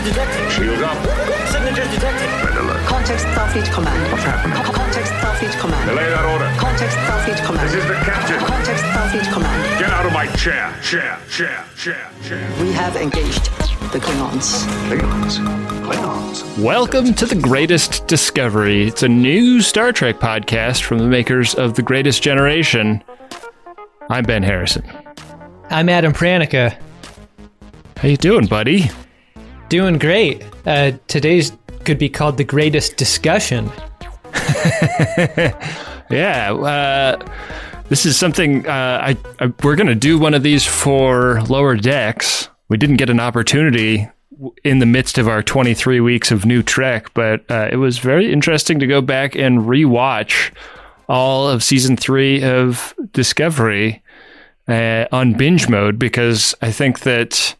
Signatures detected. Shield up. Signatures detected. Red alert. Context Starfleet Command. What's happening? Co- Context Starfleet Command. Delay that order. Context Starfleet Command. This is the captain. Context Starfleet Command. Get out of my chair. Chair. Chair. Chair. Chair. We have engaged the Klingons. Klingons. Klingons. Welcome to The Greatest Discovery. It's a new Star Trek podcast from the makers of The Greatest Generation. I'm Ben Harrison. I'm Adam Pranica. How you doing, buddy? Doing great. Uh, today's could be called the greatest discussion. Yeah, uh, this is something uh, I, I we're going to do one of these for Lower Decks. We didn't get an opportunity in the midst of our 23 weeks of new Trek, but uh, it was very interesting to go back and rewatch all of season three of Discovery uh, on binge mode because I think that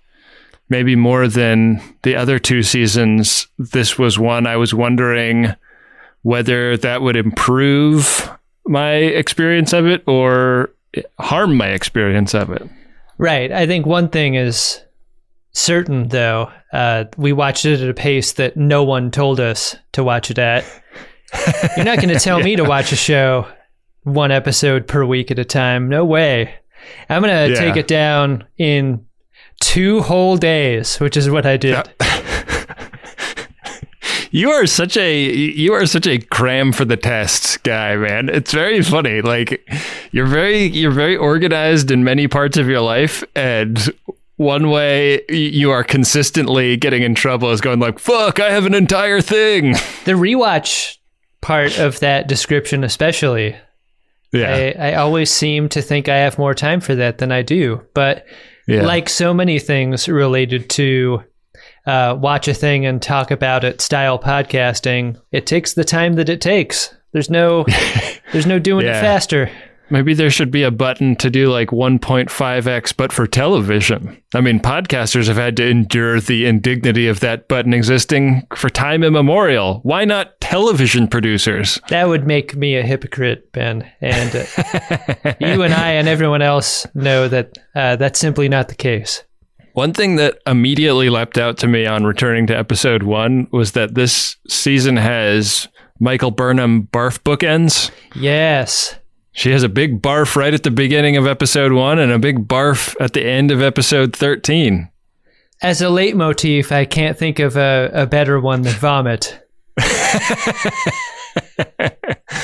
maybe more than the other two seasons, this was one I was wondering whether that would improve my experience of it or harm my experience of it. Right. I think one thing is certain, though. Uh, we watched it at a pace that no one told us to watch it at. You're not going to tell me to watch a show one episode per week at a time. No way. I'm going to Yeah. take it down in two whole days, which is what I did. You are such a you are such a cram for the tests guy, man. It's very funny. Like you're very you're very organized in many parts of your life and one way you are consistently getting in trouble is going like, "Fuck, I have an entire thing." The rewatch part of that description, especially, Yeah. I, I always seem to think I have more time for that than I do. But yeah. like so many things related to uh, watch a thing and talk about it style podcasting, it takes the time that it takes. There's no there's no doing Yeah. it faster. Maybe there should be a button to do like 1.5x, but for television. I mean, podcasters have had to endure the indignity of that button existing for time immemorial. Why not television producers? That would make me a hypocrite, Ben. And uh, you and I and everyone else know that uh, that's simply not the case. One thing that immediately leapt out to me on returning to episode one was that this season has Michael Burnham barf bookends. Yes. She has a big barf right at the beginning of episode one and a big barf at the end of episode 13. As a leitmotif, I can't think of a, a better one than vomit. it's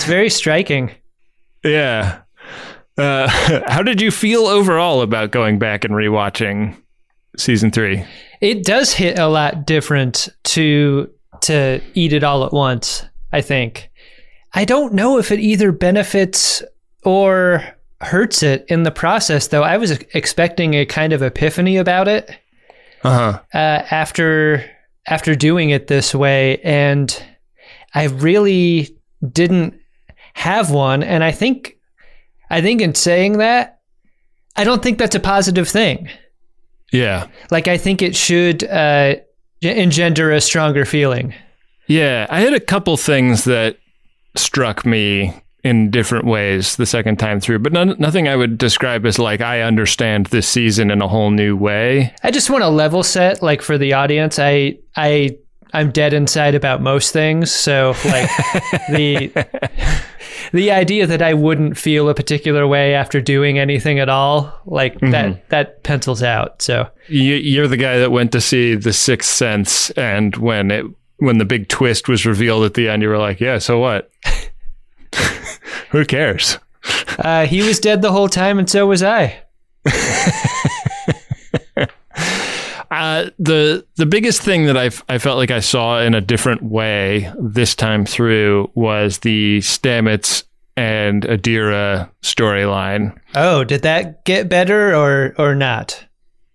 very striking. Yeah. Uh, how did you feel overall about going back and rewatching season three? It does hit a lot different to to eat it all at once, I think. I don't know if it either benefits or hurts it in the process though. I was expecting a kind of epiphany about it Uh-huh. uh, after after doing it this way and I really didn't have one and I think I think in saying that I don't think that's a positive thing. Yeah. Like I think it should uh, engender a stronger feeling. Yeah. I had a couple things that struck me in different ways the second time through, but none, nothing I would describe as like I understand this season in a whole new way. I just want to level set, like for the audience. I I I'm dead inside about most things, so like the the idea that I wouldn't feel a particular way after doing anything at all, like mm-hmm. that that pencils out. So You, you're the guy that went to see The Sixth Sense, and when it when the big twist was revealed at the end, you were like, "Yeah, so what? Who cares?" uh, he was dead the whole time, and so was I. Uh, the the biggest thing that I I felt like I saw in a different way this time through was the Stamets and Adira storyline. Oh, did that get better or or not?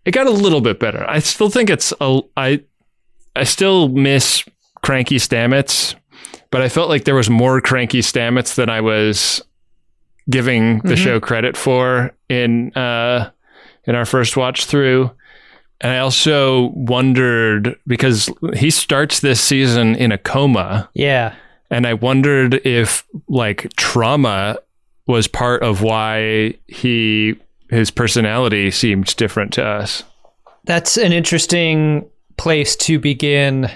It got a little bit better. I still think it's a I I still miss cranky Stamets, but I felt like there was more cranky Stamets than I was giving the show credit for in uh in our first watch through. And I also wondered because he starts this season in a coma, Yeah. and I wondered if like trauma was part of why he his personality seemed different to us. That's an interesting place to begin.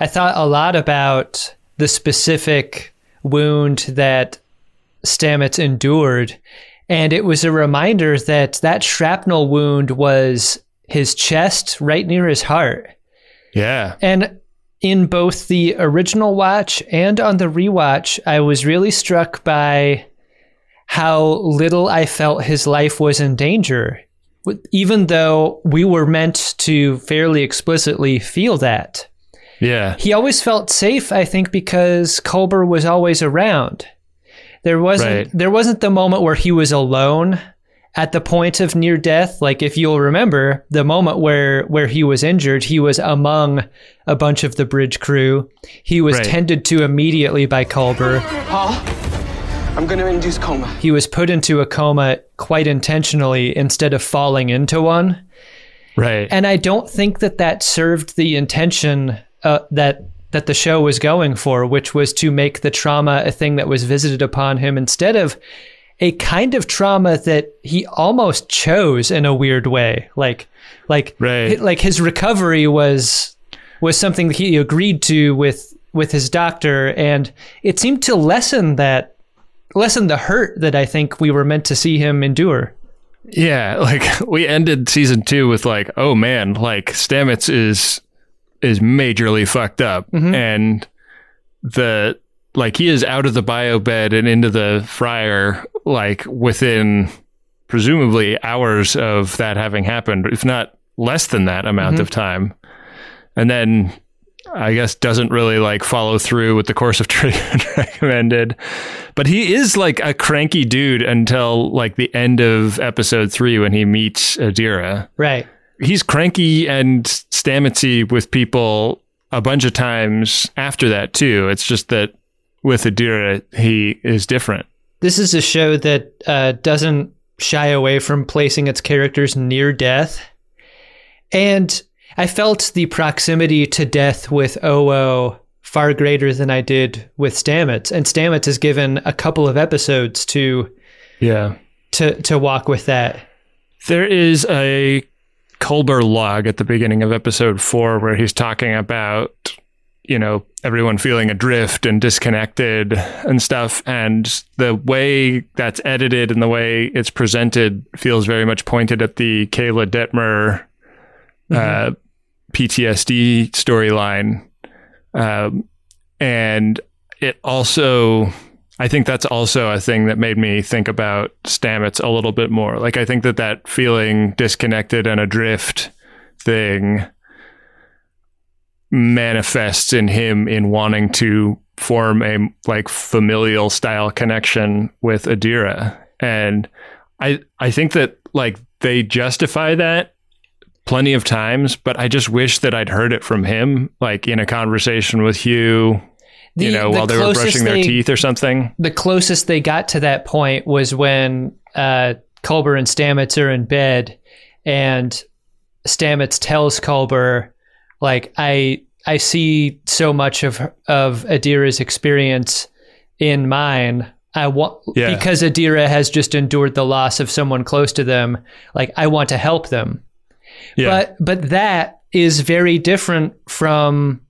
I thought a lot about the specific wound that Stamets endured, and it was a reminder that that shrapnel wound was his chest right near his heart. Yeah. And in both the original watch and on the rewatch, I was really struck by how little I felt his life was in danger, even though we were meant to fairly explicitly feel that. Yeah. He always felt safe, I think, because Culber was always around. There wasn't Right. there wasn't the moment where he was alone at the point of near death. Like if you'll remember, the moment where where he was injured, he was among a bunch of the bridge crew. He was Right. tended to immediately by Culber. Paul, I'm going to induce coma. He was put into a coma quite intentionally instead of falling into one. Right. And I don't think that that served the intention uh, that that the show was going for, which was to make the trauma a thing that was visited upon him instead of a kind of trauma that he almost chose in a weird way. Like, like, Right. like his recovery was was something that he agreed to with with his doctor, and it seemed to lessen that lessen the hurt that I think we were meant to see him endure. Yeah, like we ended season two with like, oh man, like Stamets is is majorly fucked up, mm-hmm. and the like he is out of the bio bed and into the fryer like within presumably hours of that having happened, if not less than that amount mm-hmm. of time, and then I guess doesn't really like follow through with the course of treatment recommended. But he is like a cranky dude until like the end of episode three when he meets Adira. Right. He's cranky and stametsy with people a bunch of times after that too. It's just that with Adira he is different. This is a show that uh, doesn't shy away from placing its characters near death. And I felt the proximity to death with Owo far greater than I did with Stamets. And Stamets is given a couple of episodes to Yeah. to to walk with that. There is a Culber log at the beginning of episode four where he's talking about, you know, everyone feeling adrift and disconnected and stuff. And the way that's edited and the way it's presented feels very much pointed at the Keyla Detmer uh, PTSD storyline. Um, and it also I think that's also a thing that made me think about Stamets a little bit more. Like I think that that feeling disconnected and adrift thing manifests in him in wanting to form a like familial style connection with Adira. And I I think that like they justify that plenty of times, but I just wish that I'd heard it from him, like in a conversation with Hugh, you know, the while they were brushing their teeth or something. the closest they got to that point was when uh, Culber and Stamets are in bed, and Stamets tells Culber, "Like I, I see so much of of Adira's experience in mine. I want Yeah. because Adira has just endured the loss of someone close to them. Like I want to help them." Yeah. But but that is very different from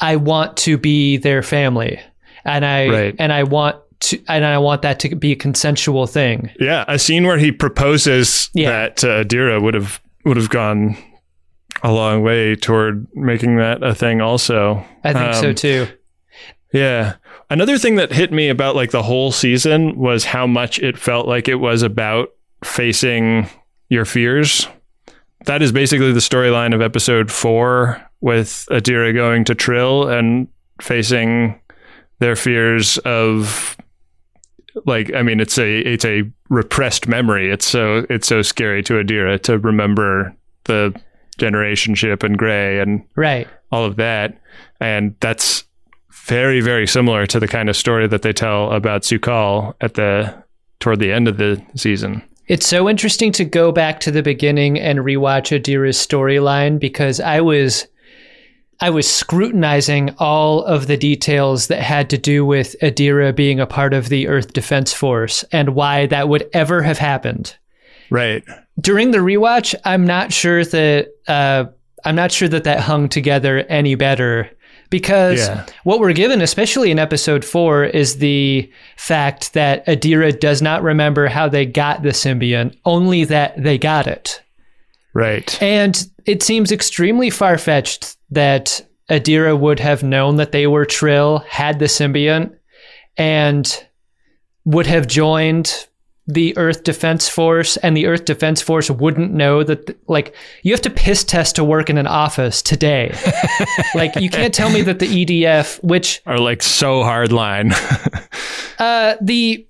I want to be their family. And I Right. and I want to and I want that to be a consensual thing. Yeah, a scene where he proposes Yeah. that uh, Dira would have would have gone a long way toward making that a thing. Also, I think so Um, too. Yeah. Another thing that hit me about like the whole season was how much it felt like it was about facing your fears. That is basically the storyline of episode four with Adira going to Trill and facing their fears of like I mean it's a it's a repressed memory. It's so it's so scary to Adira to remember the generation ship and Gray and Right. all of that. And that's very, very similar to the kind of story that they tell about Su'Kal at the toward the end of the season. It's so interesting to go back to the beginning and rewatch Adira's storyline because I was I was scrutinizing all of the details that had to do with Adira being a part of the Earth Defense Force and why that would ever have happened. Right. during the rewatch, I'm not sure that uh, I'm not sure that that hung together any better because Yeah. what we're given, especially in episode four, is the fact that Adira does not remember how they got the symbiont, only that they got it. Right. And it seems extremely far fetched that Adira would have known that they were Trill, had the symbiont, and would have joined the Earth Defense Force, and the Earth Defense Force wouldn't know that, like, you have to piss test to work in an office today. like, you can't tell me that the EDF, which Are like so hardline, uh, the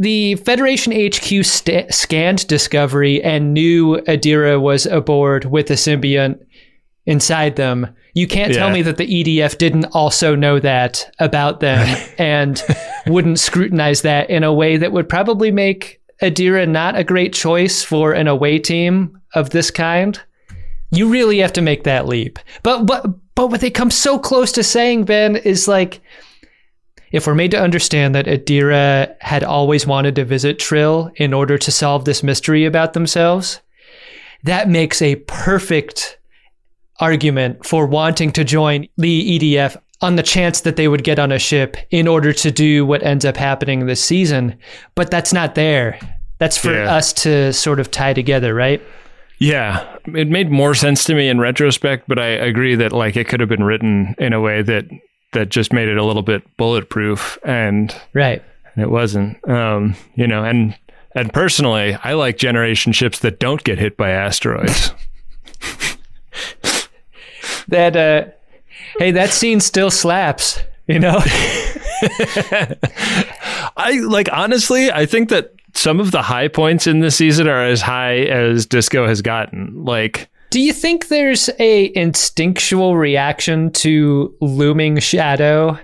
the Federation HQ sta scanned Discovery and knew Adira was aboard with a symbiont inside them. You can't tell me that the EDF didn't also know that about them and wouldn't scrutinize that in a way that would probably make Adira not a great choice for an away team of this kind. You really have to make that leap. But but but what they come so close to saying, Ben, is like if we're made to understand that Adira had always wanted to visit Trill in order to solve this mystery about themselves, that makes a perfect argument for wanting to join the EDF on the chance that they would get on a ship in order to do what ends up happening this season. But that's not there. That's for Yeah. us to sort of tie together, right? yeah. It made more sense to me in retrospect, but I agree that like it could have been written in a way that that just made it a little bit bulletproof and Right. it wasn't. Um, you know, and and personally, I like generation ships that don't get hit by asteroids. That uh hey, that scene still slaps, you know? I like honestly, I think that some of the high points in this season are as high as Disco has gotten. Like Do you think there's a instinctual reaction to looming shadow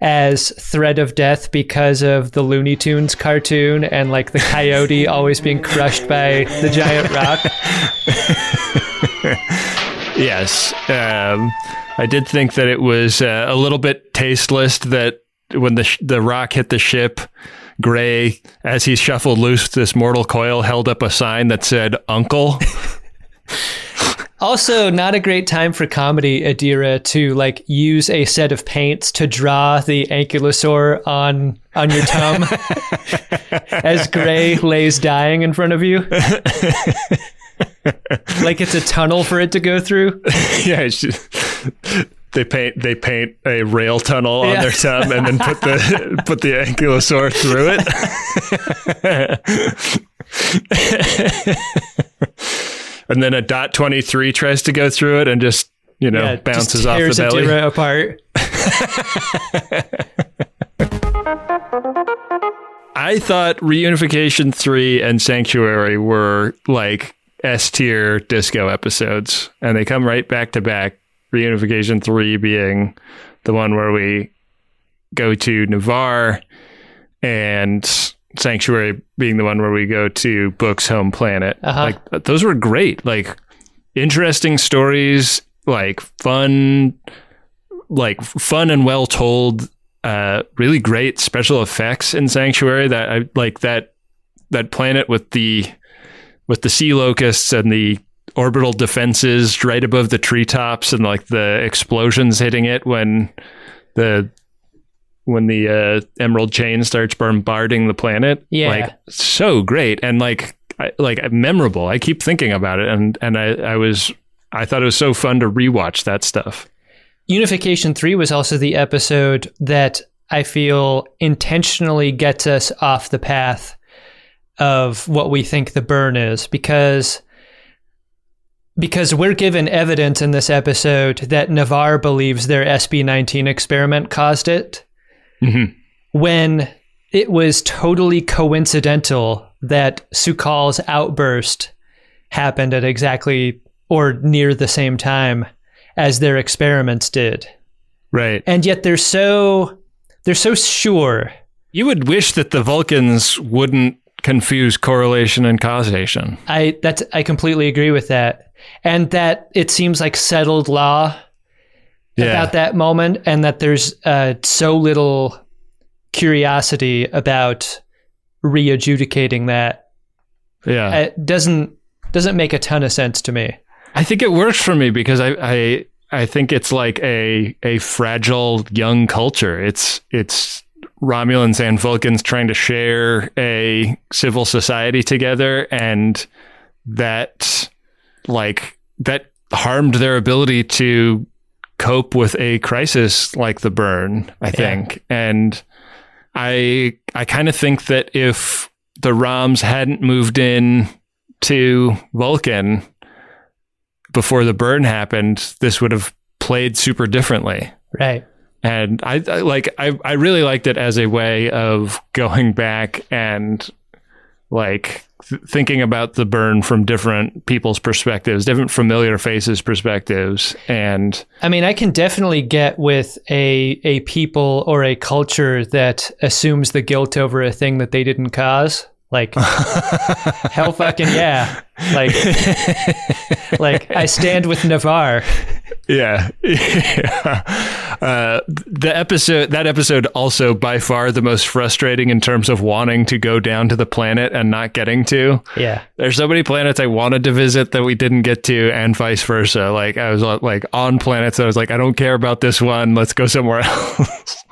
as threat of death because of the Looney Tunes cartoon and like the coyote always being crushed by the giant rock? Yes. Um, I did think that it was uh, a little bit tasteless that when the sh- the rock hit the ship, Gray, as he shuffled loose this mortal coil, held up a sign that said "Uncle." Also, not a great time for comedy, Adira, to like use a set of paints to draw the ankylosaur on on your tongue as Gray lays dying in front of you. like it's a tunnel for it to go through. yeah, it's just, they paint they paint a rail tunnel on Yeah. their thumb and then put the put the ankylosaur through it. and then a dot twenty three tries to go through it and just you know Yeah, bounces off the belly. Apart. I thought Reunification 3 and Sanctuary were like S tier disco episodes, and they come right back to back. Reunification 3 being the one where we go to Navarre, and Sanctuary being the one where we go to Book's home planet. Uh-huh. Like, those were great. Like, interesting stories, like, fun, like, fun and well told uh, really great special effects in Sanctuary. That I like that that planet with the with the sea locusts and the orbital defenses right above the treetops and like the explosions hitting it when the when the uh, emerald chain starts bombarding the planet. Yeah. like so great and like I, like memorable. I keep thinking about it and and I I was I thought it was so fun to rewatch that stuff. Unification 3 was also the episode that I feel intentionally gets us off the path of what we think the burn is because because we're given evidence in this episode that Navarre believes their SB19 experiment caused it Mhm. when it was totally coincidental that Su'Kal's outburst happened at exactly or near the same time as their experiments did. Right. And yet they're so they're so sure. You would wish that the Vulcans wouldn't confuse correlation and causation. I that's I completely agree with that. And that it seems like settled law about that moment and that there's uh, so little curiosity about re-adjudicating that Yeah. It doesn't doesn't make a ton of sense to me. I think it works for me because I, I I think it's like a a fragile young culture. It's it's Romulans and Vulcans trying to share a civil society together and that like that harmed their ability to cope with a crisis like the burn, I think. And I I kind of think that if the Roms hadn't moved in to Vulcan before the burn happened, this would have played super differently. Right. And I, I like I, I really liked it as a way of going back and like th- thinking about the burn from different people's perspectives, different familiar faces' perspectives, and I mean, I can definitely get with a a people or a culture that assumes the guilt over a thing that they didn't cause. Like hell fucking yeah. Like like I stand with Navarre. Yeah. yeah. Uh, the episode, that episode also by far the most frustrating in terms of wanting to go down to the planet and not getting to. Yeah. There's so many planets I wanted to visit that we didn't get to and vice versa. Like I was uh, like on planets I was like, I don't care about this one. Let's go somewhere else.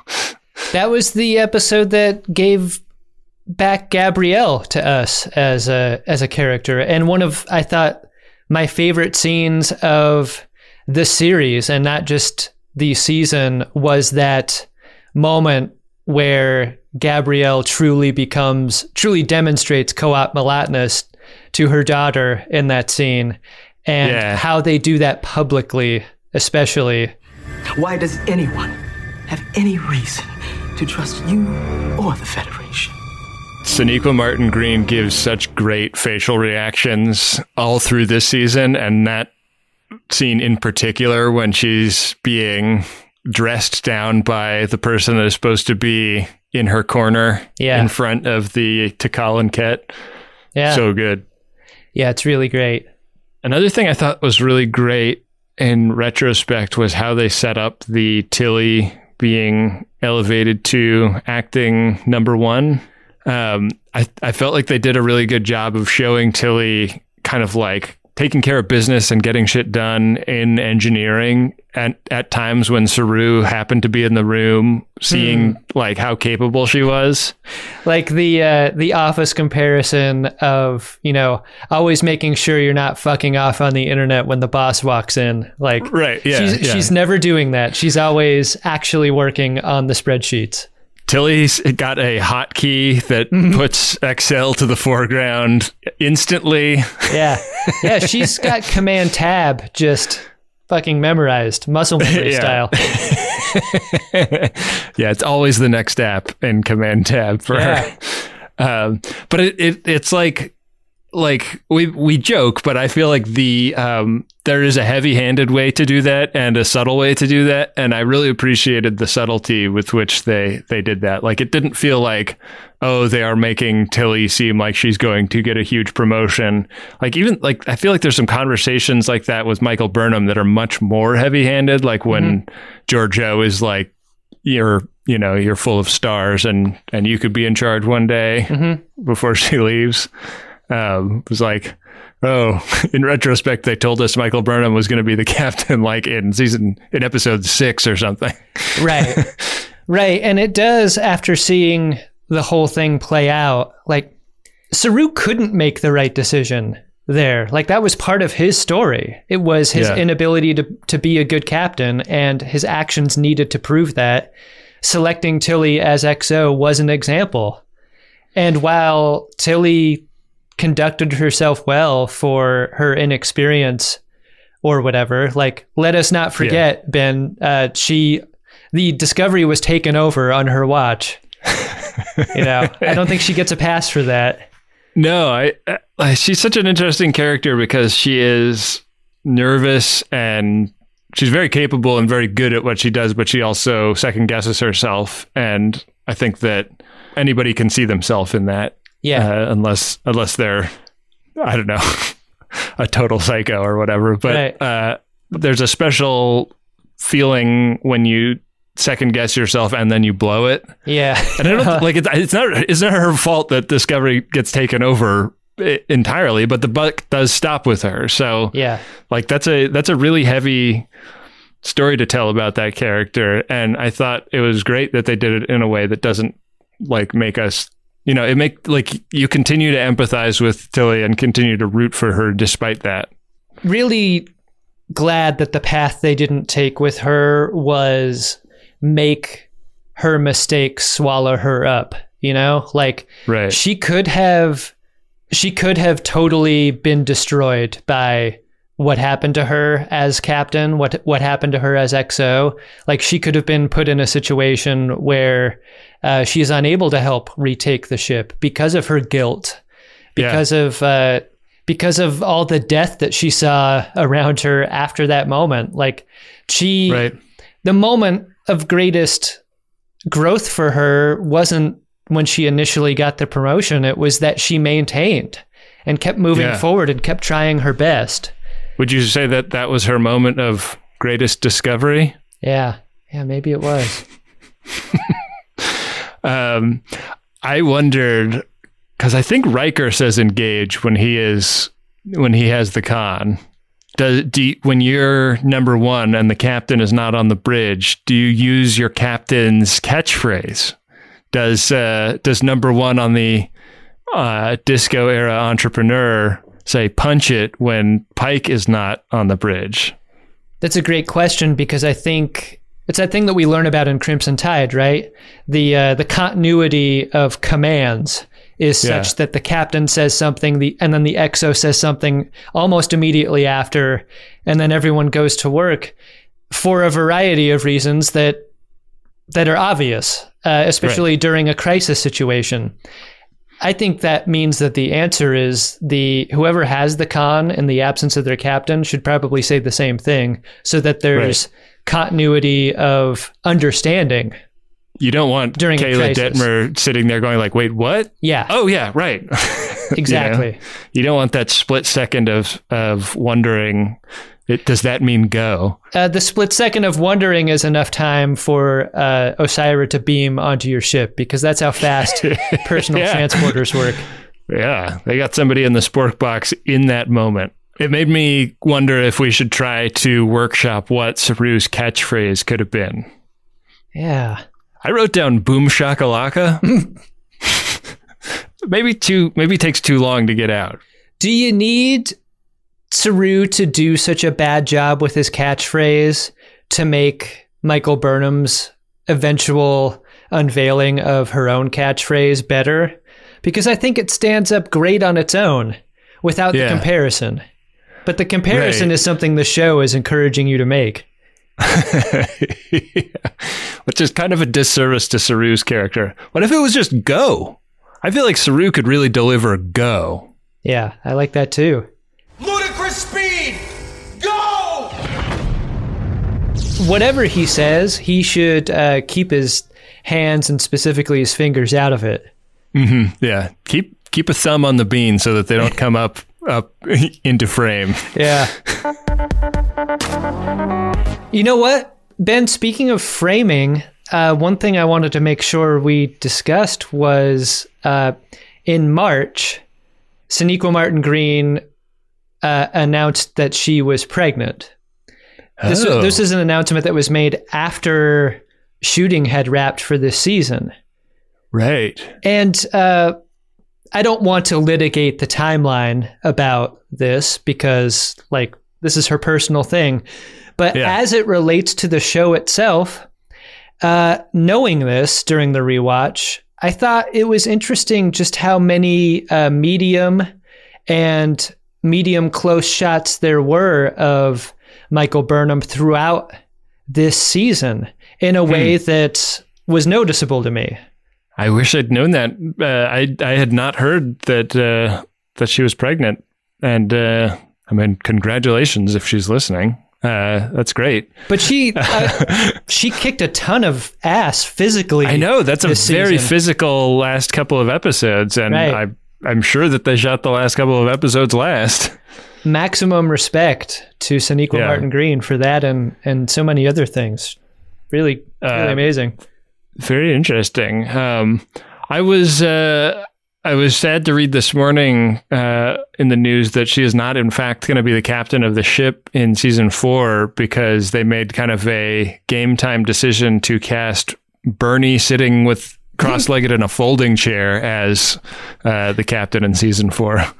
That was the episode that gave back Gabrielle to us as a as a character and one of I thought my favorite scenes of the series and not just the season was that moment where Gabrielle truly becomes truly demonstrates Qowat Milatness to her daughter in that scene and Yeah. how they do that publicly especially Why does anyone have any reason to trust you or the Federation? Sonequa Martin Green gives such great facial reactions all through this season, and that scene in particular when she's being dressed down by the person that is supposed to be in her corner Yeah. in front of the Takal and Ket. yeah So good. yeah it's really great Another thing I thought was really great in retrospect was how they set up the Tilly being elevated to acting number one. Um, I, I felt like they did a really good job of showing Tilly kind of like taking care of business and getting shit done in engineering and at times when Saru happened to be in the room seeing like how capable she was. like the uh, the office comparison of you know always making sure you're not fucking off on the internet when the boss walks in like Right, yeah, she's, yeah. she's never doing that she's always actually working on the spreadsheets Tilly's got a hotkey that Mm-hmm. puts Excel to the foreground instantly. yeah yeah she's got command tab just fucking memorized muscle memory Yeah. style yeah, it's always the next app in Command Tab for Yeah. her. Um, but it, it it's like like we we joke, but I feel like the um, there is a heavy-handed way to do that and a subtle way to do that, and I really appreciated the subtlety with which they they did that. Like it didn't feel like oh they are making Tilly seem like she's going to get a huge promotion. Like even like I feel like there's some conversations like that with Michael Burnham that are much more heavy-handed. Like when Giorgio is like you're you know you're full of stars and and you could be in charge one day before she leaves um it was like oh in retrospect they told us michael burnham was going to be the captain like in season in episode six or something. Right. Right and it does after seeing the whole thing play out. Like saru couldn't make the right decision there. Like that was part of his story. It was his Yeah. inability to, to be a good captain and his actions needed to prove that. Selecting tilly as xo was an example. And while tilly conducted herself well for her inexperience or whatever. Like let us not forget ben uh, she the discovery was taken over on her watch. You know i don't think she gets a pass for that. No I, I she's such an interesting character because she is nervous and she's very capable and very good at what she does but she also second guesses herself. And i think that anybody can see themselves in that yeah uh, unless unless they're I don't know a total psycho or whatever. But Right. uh, there's a special feeling when you second guess yourself and then you blow it. yeah And I don't like it's, it's not it's not her fault that Discovery gets taken over entirely, but the buck does stop with her. So Yeah. like that's a that's a really heavy story to tell about that character and i thought it was great that they did it in a way that doesn't like make us you know it make like you continue to empathize with tilly and continue to root for her despite that. Really glad that the path they didn't take with her was make her mistakes swallow her up you know? Like right. she could have she could have totally been destroyed by what happened to her as captain what what happened to her as xo like she could have been put in a situation where uh, she is unable to help retake the ship because of her guilt Yeah. because of uh, because of all the death that she saw around her after that moment like she right the moment of greatest growth for her wasn't when she initially got the promotion. It was that she maintained and kept moving Yeah. forward and kept trying her best. Would you say that that was her moment of greatest discovery Yeah. Yeah, maybe it was. um i wondered because i think Riker says engage when he is when he has the con does do you, when you're number one and the captain is not on the bridge do you use your captain's catchphrase does uh does number one on the uh disco era Enterprise say punch it when pike is not on the bridge That's a great question because I think it's that thing that we learn about in Crimson Tide, right? The uh, the continuity of commands is such Yeah. that the captain says something, the and then the exo says something almost immediately after, and then everyone goes to work for a variety of reasons that that are obvious, uh, especially during a crisis situation. I think that means that the answer is the whoever has the con in the absence of their captain should probably say the same thing so that there's continuity of understanding. you don't want During Keyla. Detmer sitting there going like wait what Yeah, oh yeah right You know? exactly. you don't want that split second of of wondering it, does that mean go Uh, the split second of wondering is enough time for uh, Osyraa to beam onto your ship because that's how fast personal Yeah. transporters work. Yeah, they got somebody in the spork box in that moment. It made me wonder if we should try to workshop what Saru's catchphrase could have been. Yeah. I wrote down "boom shakalaka." maybe too. Maybe it takes too long to get out. Do you need Saru to do such a bad job with his catchphrase to make Michael Burnham's eventual unveiling of her own catchphrase better? Because I think it stands up great on its own without Yeah. the comparison. But the comparison Right. is something the show is encouraging you to make. Which is kind of a disservice to Saru's character. What if it was just go? I feel like Saru could really deliver go. Yeah, I like that too. Whatever he says, he should uh, keep his hands and specifically his fingers out of it. Yeah, keep keep a thumb on the bean so that they don't come up up into frame. Yeah. you know what, Ben? Speaking of framing, uh, one thing I wanted to make sure we discussed was uh, in March, Sonequa Martin Green uh, announced that she was pregnant. This, Oh. this is an announcement that was made after shooting had wrapped for this season. Right. And uh, I don't want to litigate the timeline about this because, like, this is her personal thing. But Yeah. as it relates to the show itself, uh, knowing this during the rewatch, I thought it was interesting just how many uh, medium and medium close shots there were of Michael Burnham throughout this season in a way that was noticeable to me. I wish I'd known that. Uh, I I had not heard that uh, that she was pregnant, and uh, I mean, congratulations if she's listening. Uh, that's great. But she uh, she kicked a ton of ass physically. I know that's a very season. physical last couple of episodes, and Right. I I'm sure that they shot the last couple of episodes last. Maximum respect to Sonequa Yeah. Martin Green for that and and so many other things. Really, really Uh, amazing. Very interesting. Um, I was uh, I was sad to read this morning uh, in the news that she is not, in fact, going to be the captain of the ship in season four because they made kind of a game time decision to cast Bernie sitting with cross-legged in a folding chair as uh, the captain in season four.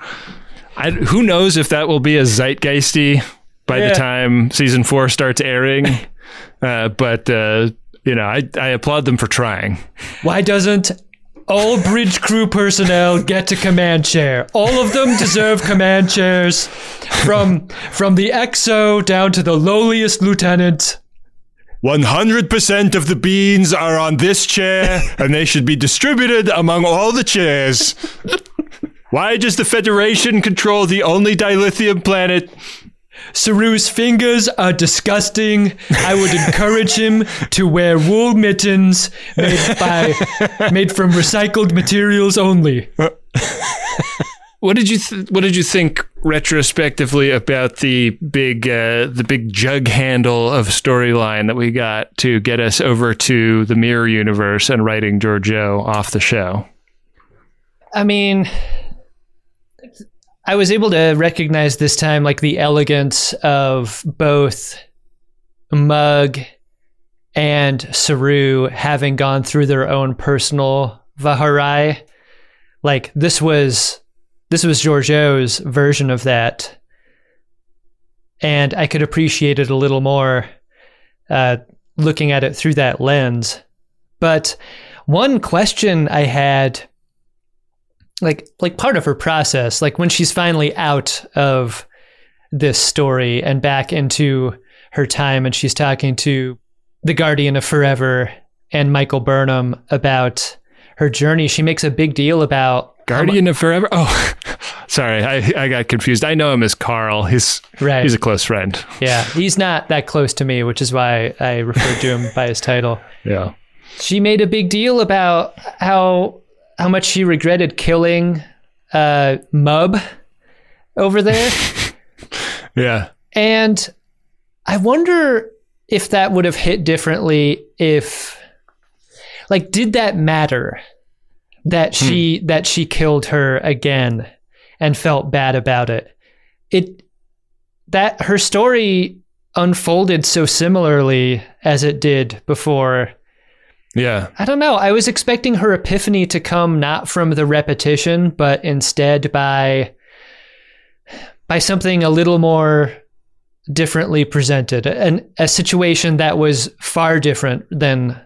I, who knows if that will be as zeitgeisty by Yeah. the time season four starts airing? Uh, but uh, you know, I, I applaud them for trying. Why doesn't all bridge crew personnel get a command chair? All of them deserve command chairs, from from the XO down to the lowliest lieutenant. 100% of the beans are on this chair, and they should be distributed among all the chairs. Why does the Federation control the only dilithium planet? Saru's fingers are disgusting. I would encourage him to wear wool mittens made by made from recycled materials only. What did you th- What did you think retrospectively about the big uh, the big jug handle of storyline that we got to get us over to the mirror universe and writing Giorgio off the show? I mean, I was able to recognize this time like the elegance of both Mug and Saru having gone through their own personal Vahar'ai. Like this was this was Giorgio's version of that. And I could appreciate it a little more uh, looking at it through that lens. But one question I had like like part of her process like when she's finally out of this story and back into her time and she's talking to the guardian of forever and michael burnham about her journey she makes a big deal about Guardian of Forever. Oh, sorry, I, I got confused. I know him as Carl. He's Right. He's a close friend. yeah he's not that close to me which is why i referred to him by his title Yeah. she made a big deal about how how much she regretted killing uh mub over there Yeah. And I wonder if that would have hit differently if like did that matter that she that she killed her again and felt bad about it. It that her story unfolded so similarly as it did before. Yeah. I don't know. I was expecting her epiphany to come not from the repetition, but instead by by something a little more differently presented, an, a situation that was far different than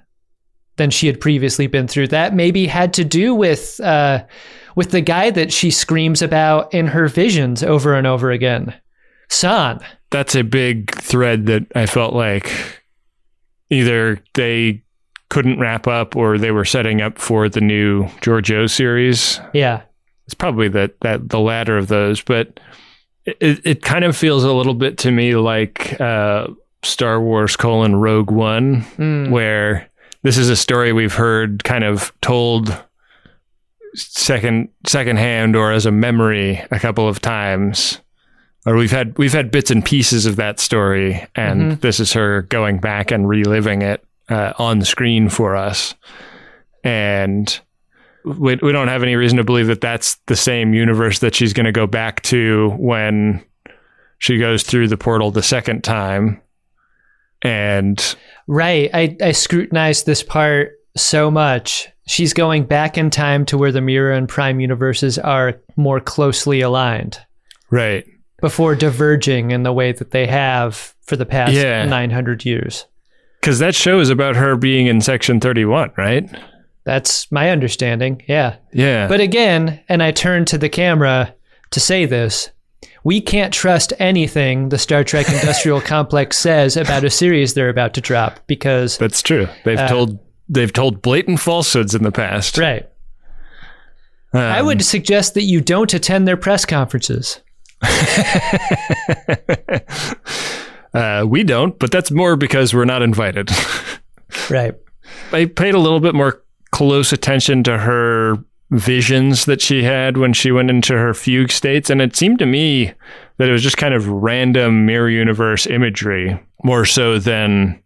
than she had previously been through. That maybe had to do with uh, with the guy that she screams about in her visions over and over again, San. That's a big thread that I felt like either they couldn't wrap up or they were setting up for the new Giorgio series. Yeah, It's probably that that the latter of those, but it it kind of feels a little bit to me like uh, Star Wars colon Rogue One, where this is a story we've heard kind of told second second hand or as a memory a couple of times. Or we've had we've had bits and pieces of that story, and this is her going back and reliving it uh, on screen for us. And we, we don't have any reason to believe that that's the same universe that she's going to go back to when she goes through the portal the second time. And Right. I, I scrutinized this part so much. She's going back in time to where the Mirror and Prime universes are more closely aligned right, before diverging in the way that they have for the past Yeah. 900 years. Because that show is about her being in Section Thirty One, right? That's my understanding. Yeah. Yeah, But again, and I turn to the camera to say this we can't trust anything the Star Trek Industrial Complex says about a series they're about to drop because, that's true. They've Uh, told they've told blatant falsehoods in the past. right. Um, I would suggest that you don't attend their press conferences. Uh, we don't, but that's more because we're not invited. Right. I paid a little bit more close attention to her visions that she had when she went into her fugue states, and it seemed to me that it was just kind of random mirror universe imagery, more so than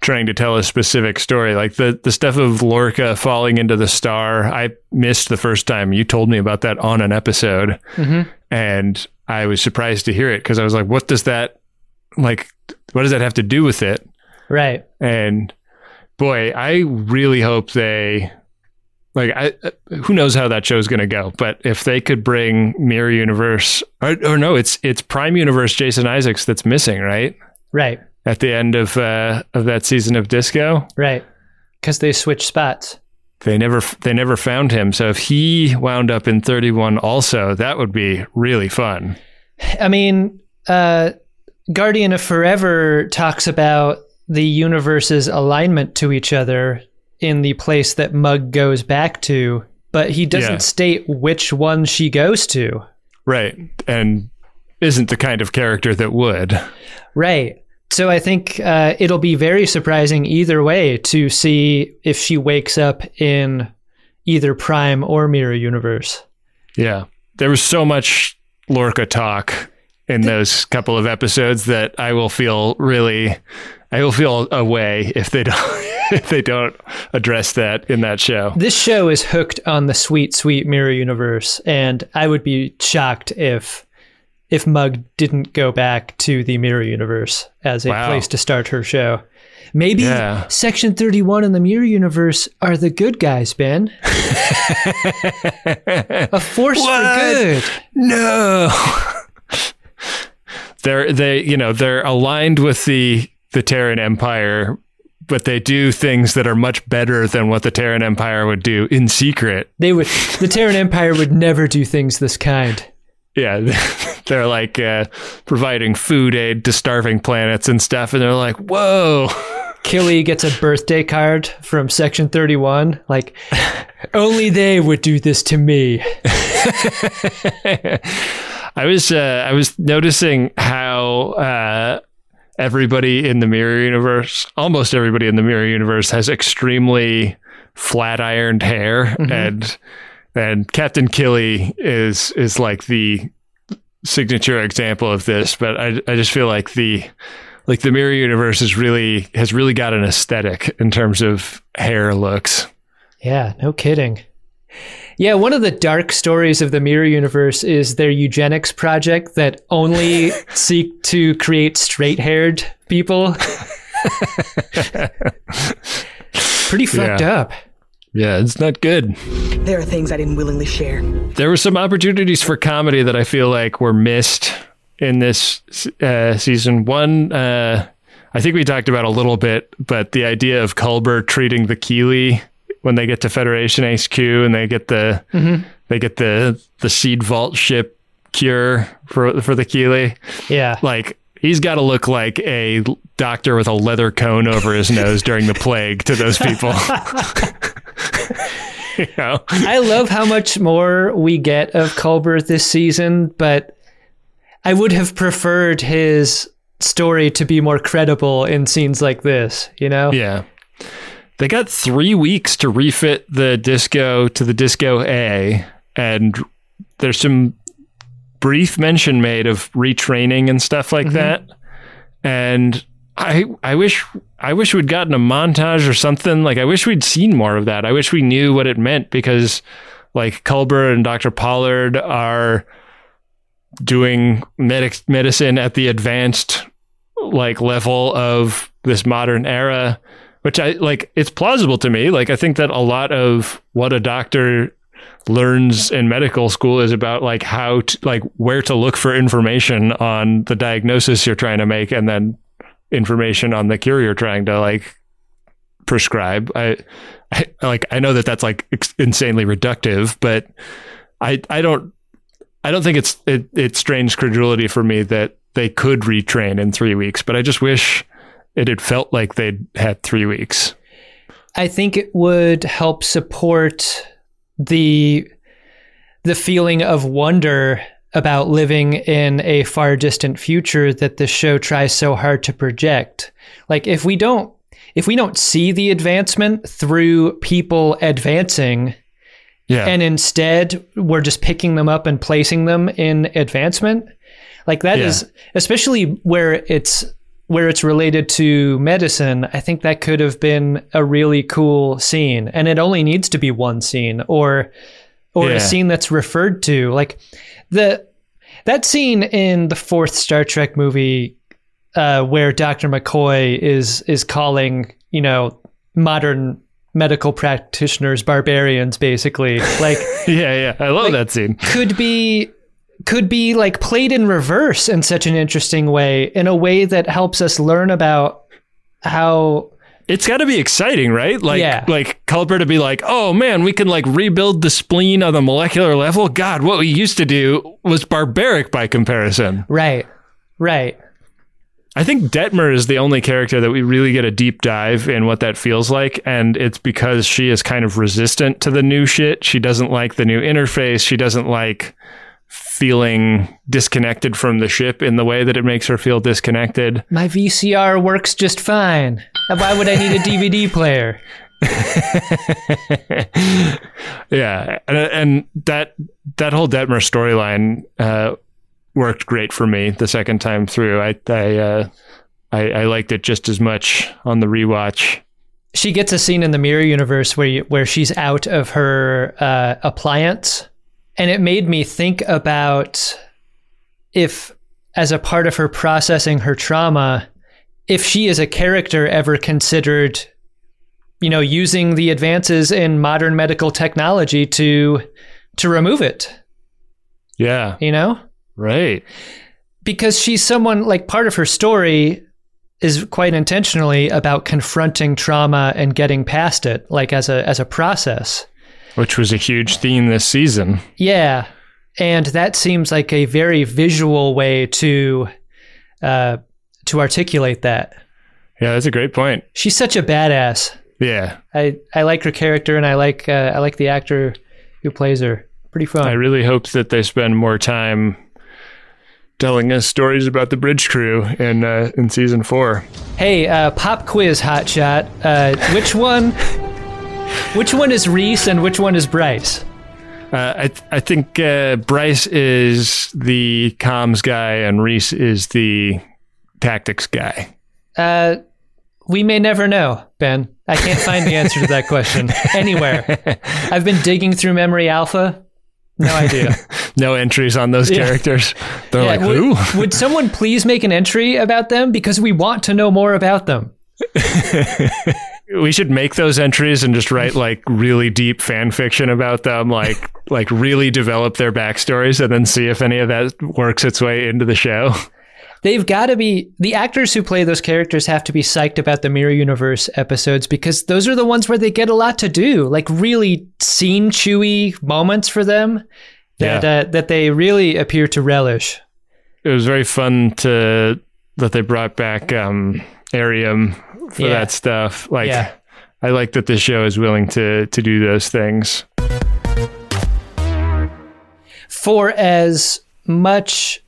trying to tell a specific story. Like the the stuff of Lorca falling into the star, I missed the first time you told me about that on an episode, and I was surprised to hear it because I was like, "What does that like? What does that have to do with it?" Right. And boy, I really hope they like I uh, who knows how that show's going to go, but if they could bring Mirror Universe or, or no, it's it's Prime Universe Jason Isaacs that's missing, right? Right. At the end of uh, of that season of Disco, Right. Because they switched spots. they never they never found him. So if he wound up in 31 also, that would be really fun. I mean, uh, Guardian of Forever talks about the universe's alignment to each other in the place that Mug goes back to, but he doesn't Yeah. state which one she goes to. Right. And isn't the kind of character that would. Right. So I think uh, it'll be very surprising either way to see if she wakes up in either Prime or Mirror Universe. Yeah. There was so much Lorca talk in those couple of episodes that I will feel really I will feel away if they don't if they don't address that in that show. This show is hooked on the sweet, sweet Mirror Universe, and I would be shocked if if Mug didn't go back to the Mirror Universe as a Wow. place to start her show. Maybe Yeah. Section 31 in the Mirror Universe are the good guys, Ben. a force for good. No. they're they you know, they're aligned with the the Terran Empire, but they do things that are much better than what the Terran Empire would do in secret. They would the Terran Empire would never do things this kind. Yeah, they're like uh, providing food aid to starving planets and stuff, and they're like, "Whoa, Killy gets a birthday card from Section 31. Like, only they would do this to me. I was uh, I was noticing how uh, everybody in the mirror universe, almost everybody in the mirror universe, has extremely flat ironed hair, and and Captain Killy is is like the signature example of this. But I I just feel like the like the mirror universe is really has really got an aesthetic in terms of hair looks. Yeah, no kidding. Yeah, one of the dark stories of the Mirror Universe is their eugenics project that only seek to create straight haired people. Pretty fucked Yeah. up. Yeah, it's not good. There are things I didn't willingly share. there were some opportunities for comedy that I feel like were missed in this uh, season. One, uh, I think we talked about a little bit, but the idea of Culber treating the Kili when they get to Federation HQ and they get the mm-hmm. they get the the seed vault ship cure for for the Kili, Yeah. like. He's got to look like a doctor with a leather cone over his nose during the plague to those people. you know? I love how much more we get of Culber this season, but I would have preferred his story to be more credible in scenes like this, you know? Yeah. They got three weeks to refit the disco to the disco A, and there's some brief mention made of retraining and stuff like mm-hmm. that. And I I wish I wish we'd gotten a montage or something. Like I wish we'd seen more of that. I wish we knew what it meant because like Culber and Dr. Pollard are doing medic medicine at the advanced like level of this modern era which i like it's plausible to me. Like i think that a lot of what a doctor learns in medical school is about like how to like where to look for information on the diagnosis you're trying to make and then information on the cure you're trying to like prescribe. I, I like i know that that's like insanely reductive but i i don't I don't think it's it, it strains credulity for me that they could retrain in three weeks, but I just wish it had felt like they'd had three weeks. I think it would help support the the feeling of wonder about living in a far distant future that the show tries so hard to project. Like if we don't if we don't see the advancement through people advancing Yeah, and instead we're just picking them up and placing them in advancement like that is Yeah. especially where it's where it's related to medicine, I think that could have been a really cool scene. And it only needs to be one scene or or Yeah. a scene that's referred to. Like the that scene in the fourth Star Trek movie uh, where Dr. McCoy is is calling, you know, modern medical practitioners barbarians basically. Like Yeah, yeah. I love that scene. could be could be like played in reverse in such an interesting way in a way that helps us learn about how It's got to be exciting, right? Like, Yeah. like Culber to be like, oh man, we can like rebuild the spleen on the molecular level. God, what we used to do was barbaric by comparison. right right I think Detmer is the only character that we really get a deep dive in what that feels like. And it's because she is kind of resistant to the new shit. She doesn't like the new interface. She doesn't like feeling disconnected from the ship in the way that it makes her feel disconnected. my VCR works just fine why would I need a DVD player Yeah, and, and that that whole Detmer storyline uh, worked great for me the second time through. I I, uh, I I liked it just as much on the rewatch. she gets a scene in the mirror universe where you, where she's out of her uh, appliance, and it made me think about if, as a part of her processing her trauma, if she is a character ever considered, you know, using the advances in modern medical technology to to remove it. Yeah, You know, right. because she's someone like part of her story is quite intentionally about confronting trauma and getting past it like as a as a process Which was a huge theme this season. yeah and that seems like a very visual way to uh to articulate that Yeah, that's a great point. she's such a badass Yeah, i i like her character and i like uh, i like the actor who plays her pretty fun I really hope that they spend more time telling us stories about the bridge crew in uh, in season four. Hey, uh, pop quiz, hotshot. Uh, which one? which one is Rhys and which one is Bryce? Uh, I th- I think uh, Bryce is the comms guy and Rhys is the tactics guy. Uh, we may never know, Ben. I can't find the answer to that question anywhere. I've been digging through Memory Alpha. No idea. No entries on those Yeah. characters. They're Yeah, like, would, who? would someone please make an entry about them because we want to know more about them? We should make those entries and just write like really deep fan fiction about them, like like really develop their backstories, and then see if any of that works its way into the show. They've got to be the actors who play those characters have to be psyched about the Mirror Universe episodes because those are the ones where they get a lot to do, like really scene chewy moments for them that Yeah. uh, that they really appear to relish. It was very fun to that they brought back um, Airiam for Yeah. that stuff. Like, Yeah. I like that the show is willing to to do those things. For as much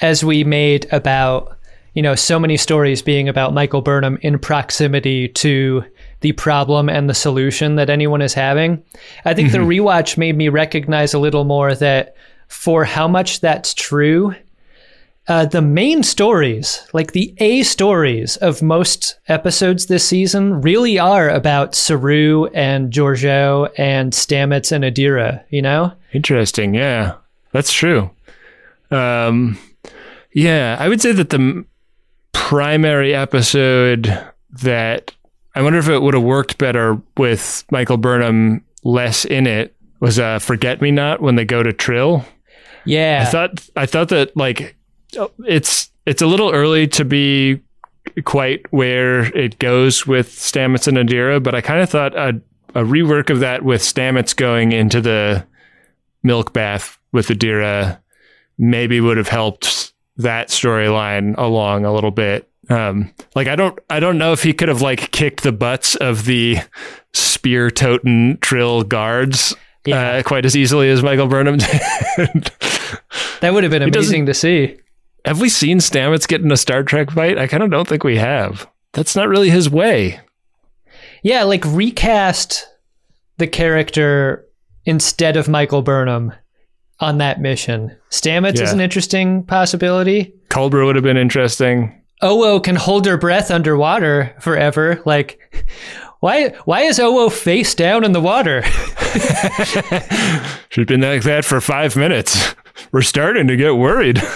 as we made about, you know, so many stories being about Michael Burnham in proximity to the problem and the solution that anyone is having, I think the mm-hmm. rewatch made me recognize a little more that for how much that's true, uh, the main stories, like the A stories of most episodes this season, really are about Saru and Georgiou and Stamets and Adira, you know? Interesting. Yeah, that's true. Um, yeah, I would say that the primary episode that I wonder if it would have worked better with Michael Burnham less in it was uh, "Forget Me Not" when they go to Trill. Yeah. I thought I thought that like it's it's a little early to be quite where it goes with Stamets and Adira, but I kind of thought a, a rework of that with Stamets going into the milk bath with Adira maybe would have helped that storyline along a little bit. Um, like I don't I don't know if he could have like kicked the butts of the spear toting trill guards Yeah. uh, quite as easily as Michael Burnham did. That would have been amazing to see. Have we seen Stamets get in a Star Trek fight? I kind of don't think we have. That's not really his way. Yeah, like recast the character instead of Michael Burnham on that mission. Stamets is an interesting possibility. Culber would have been interesting. Owo can hold her breath underwater forever. Like, why why is Owo face down in the water? She's been like that for five minutes. We're starting to get worried.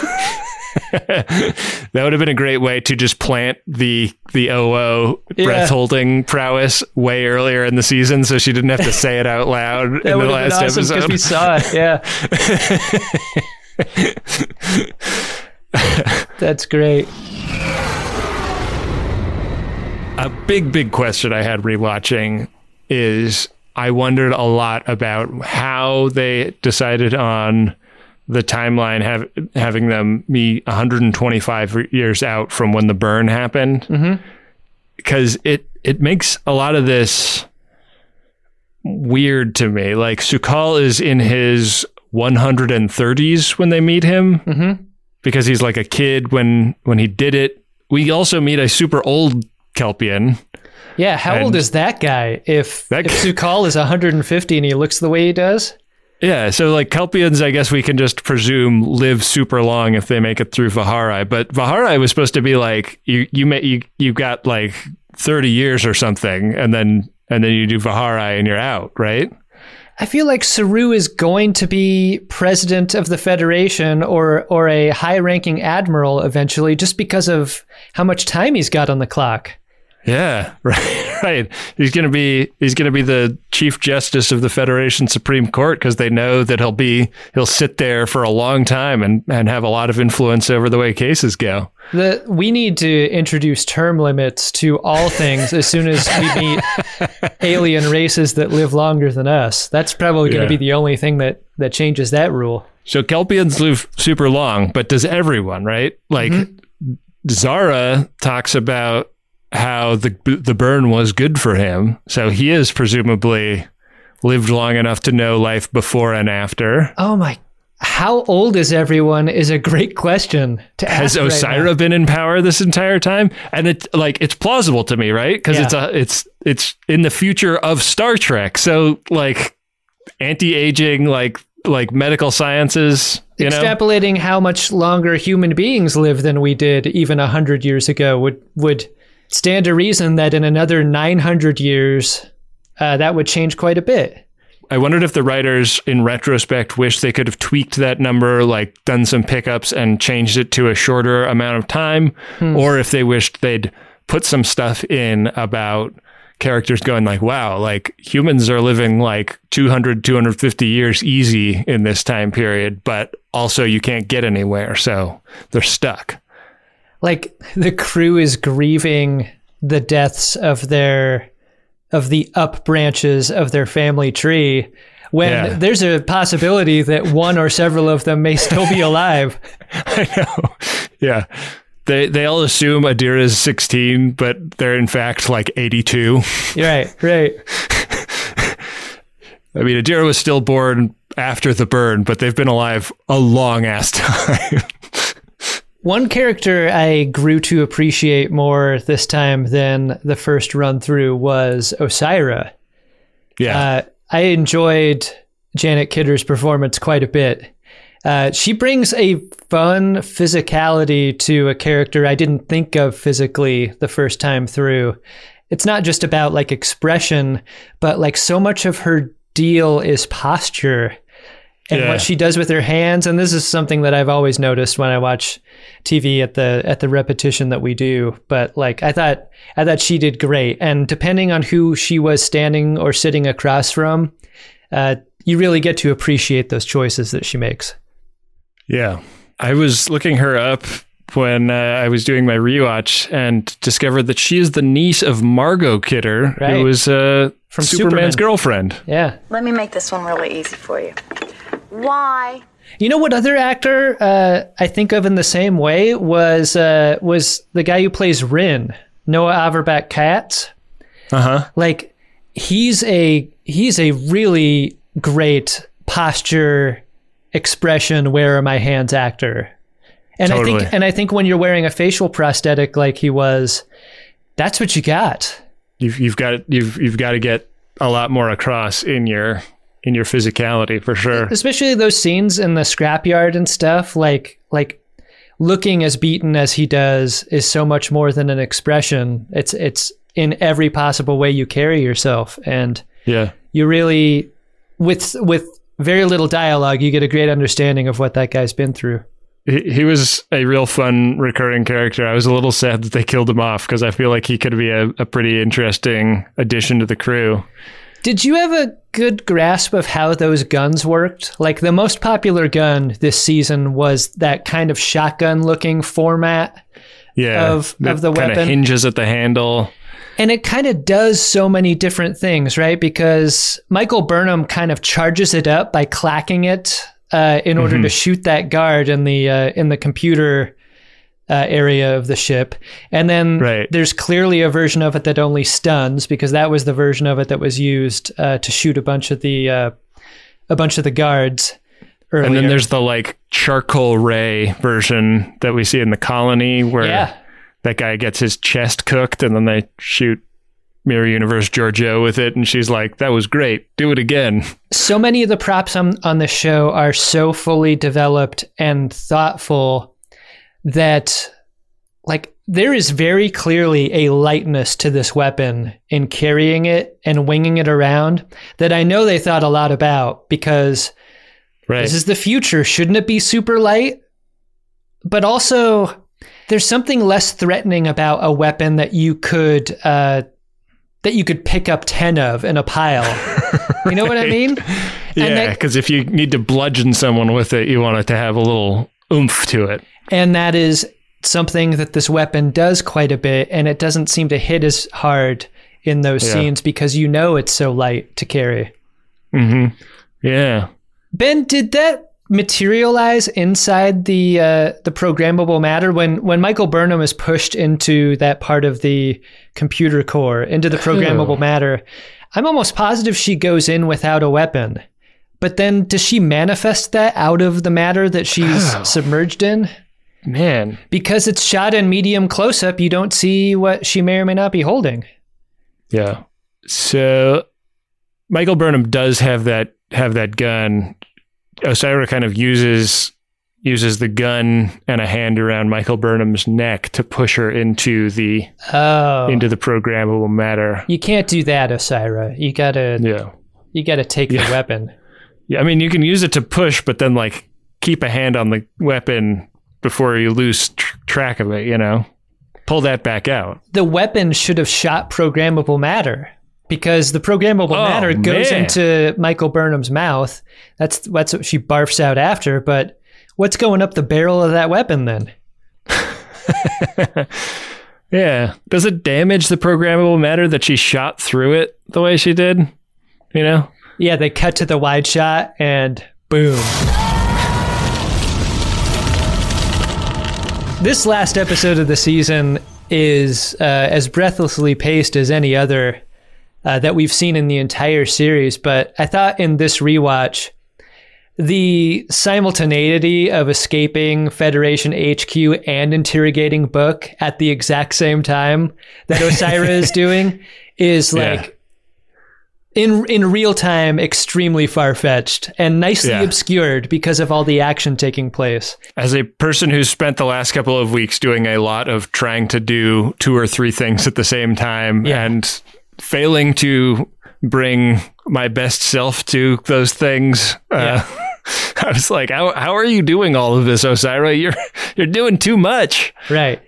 that would have been a great way to just plant the the Owo Yeah. breath holding prowess way earlier in the season, so she didn't have to say it out loud in the would have been last awesome episode. we saw it. Yeah. That's great. a big, big question I had rewatching is I wondered a lot about how they decided on the timeline, have, having them be 125 years out from when the burn happened. Mm-hmm. Because it, it makes a lot of this weird to me. Like, Su'Kal is in his 130s when they meet him mm-hmm. because he's like a kid when when he did it. We also meet a super old Kelpian. Yeah, how old is that guy? If That if Su'Kal is 150 and he looks the way he does, Yeah, so like Kelpians, I guess we can just presume live super long if they make it through Vahar'ai. But Vahar'ai was supposed to be like you you may, you you got like thirty years or something, and then and then you do Vahar'ai and you're out, right? I feel like Saru is going to be president of the Federation or or a high-ranking admiral eventually, just because of how much time he's got on the clock. Yeah, right, right. He's gonna be he's gonna be the chief justice of the Federation Supreme Court because they know that he'll be he'll sit there for a long time and and have a lot of influence over the way cases go. The we need to introduce term limits to all things as soon as we meet alien races that live longer than us. That's probably going to Yeah. be the only thing that that changes that rule. So Kelpians live super long, but does everyone, right? Like mm-hmm. Zareh talks about how the the burn was good for him. So he is presumably lived long enough to know life before and after. Oh my! How old is everyone? Is a great question to Has ask. right Osyraa now. been in power this entire time? And it's like it's plausible to me, right? Because it's a it's it's in the future of Star Trek. So like anti-aging, like like medical sciences, you know. extrapolating how much longer human beings live than we did even a hundred years ago would would stand to reason that in another nine hundred years, uh, that would change quite a bit. I wondered if the writers, in retrospect, wish they could have tweaked that number, like done some pickups and changed it to a shorter amount of time, or if they wished they'd put some stuff in about characters going like, wow, like humans are living like 200, 250 years easy in this time period, but also you can't get anywhere. So they're stuck. Like the crew is grieving the deaths of their of the up branches of their family tree. When Yeah. there's a possibility that one or several of them may still be alive. I know. Yeah. They, they all assume Adira is 16, but they're in fact like 82. Right, right. I mean, Adira was still born after the burn, but they've been alive a long ass time. One character I grew to appreciate more this time than the first run through was Osyraa. yeah. Uh, I enjoyed Janet Kidder's performance quite a bit. Uh, she brings a fun physicality to a character I didn't think of physically the first time through. It's not just about like expression, but like so much of her deal is posture and Yeah. what she does with her hands. And this is something that I've always noticed when I watch TV at the at the repetition that we do. But like I thought I thought she did great. And depending on who she was standing or sitting across from, uh, you really get to appreciate those choices that she makes. yeah. I was looking her up when uh, I was doing my rewatch and discovered that she is the niece of Margot Kidder, Right. who was uh, From Superman's Superman. girlfriend. Yeah. Let me make this one really easy for you. Why? You know what other actor uh, I think of in the same way was uh, was the guy who plays Ryn, Noah Averbach Katz. Uh huh. like he's a he's a really great posture expression where are my hands actor and i Totally. think and i think when you're wearing a facial prosthetic like he was that's what you got You've, you've got you've you've got to get a lot more across in your in your physicality for sure. especially those scenes in the scrapyard and stuff like like looking as beaten as he does is so much more than an expression. It's it's in every possible way you carry yourself, and Yeah. you really with with very little dialogue, you get a great understanding of what that guy's been through. He, he was a real fun recurring character. I was a little sad that they killed him off because I feel like he could be a, a pretty interesting addition to the crew. Did you have a good grasp of how those guns worked? Like the most popular gun this season was that kind of shotgun looking format. Yeah. Of- of the weapon. hinges at the handle. And it kind of does so many different things, right? Because Michael Burnham kind of charges it up by clacking it uh, in order to shoot that guard in the uh, in the computer uh, area of the ship. And then Right. there's clearly a version of it that only stuns because that was the version of it that was used uh, to shoot a bunch of the uh, a bunch of the guards. Earlier. And then there's the like charcoal ray version that we see in the colony where yeah. that guy gets his chest cooked and then they shoot Mirror Universe Georgiou with it and she's like, That was great. Do it again. so many of the props on, on the show are so fully developed and thoughtful that like there is very clearly a lightness to this weapon in carrying it and winging it around that I know they thought a lot about because Right. this is the future. Shouldn't it be super light? But also there's something less threatening about a weapon that you could uh, that you could pick up 10 of in a pile. You know what I mean? Yeah, because if you need to bludgeon someone with it, you want it to have a little oomph to it. And that is something that this weapon does quite a bit, and it doesn't seem to hit as hard in those Yeah. scenes because you know it's so light to carry. Mm-hmm. Yeah. Ben, did that materialize inside the uh, the programmable matter when when Michael Burnham is pushed into that part of the computer core into the programmable matter? I'm almost positive she goes in without a weapon. But then does she manifest that out of the matter that she's Oh. submerged in? Man. because it's shot in medium close up, you don't see what she may or may not be holding. Yeah. So Michael Burnham does have that have that gun. Osyraa kind of uses uses the gun and a hand around Michael Burnham's neck to push her into the Oh, into the programmable matter. you can't do that, Osyraa. You gotta Yeah. you gotta take Yeah. the weapon. Yeah, I mean you can use it to push but then like keep a hand on the weapon before you lose tr- track of it, you know. Pull that back out. The weapon should have shot programmable matter because the programmable Oh, matter goes man. into Michael Burnham's mouth. That's that's what she barfs out after. But what's going up the barrel of that weapon then? Yeah. Does it damage the programmable matter that she shot through it the way she did? You know? Yeah, they cut to the wide shot and boom. This last episode of the season is uh, as breathlessly paced as any other uh, that we've seen in the entire series. But I thought in this rewatch, the simultaneity of escaping Federation HQ and interrogating Book at the exact same time that Osyraa is doing is Yeah. In in real time extremely far fetched and nicely Yeah. obscured because of all the action taking place. As a person who's spent the last couple of weeks doing a lot of trying to do two or three things at the same time Yeah. and failing to bring my best self to those things, uh, I was like, how, how are you doing all of this, Osyraa? You're, you're doing too much. Right.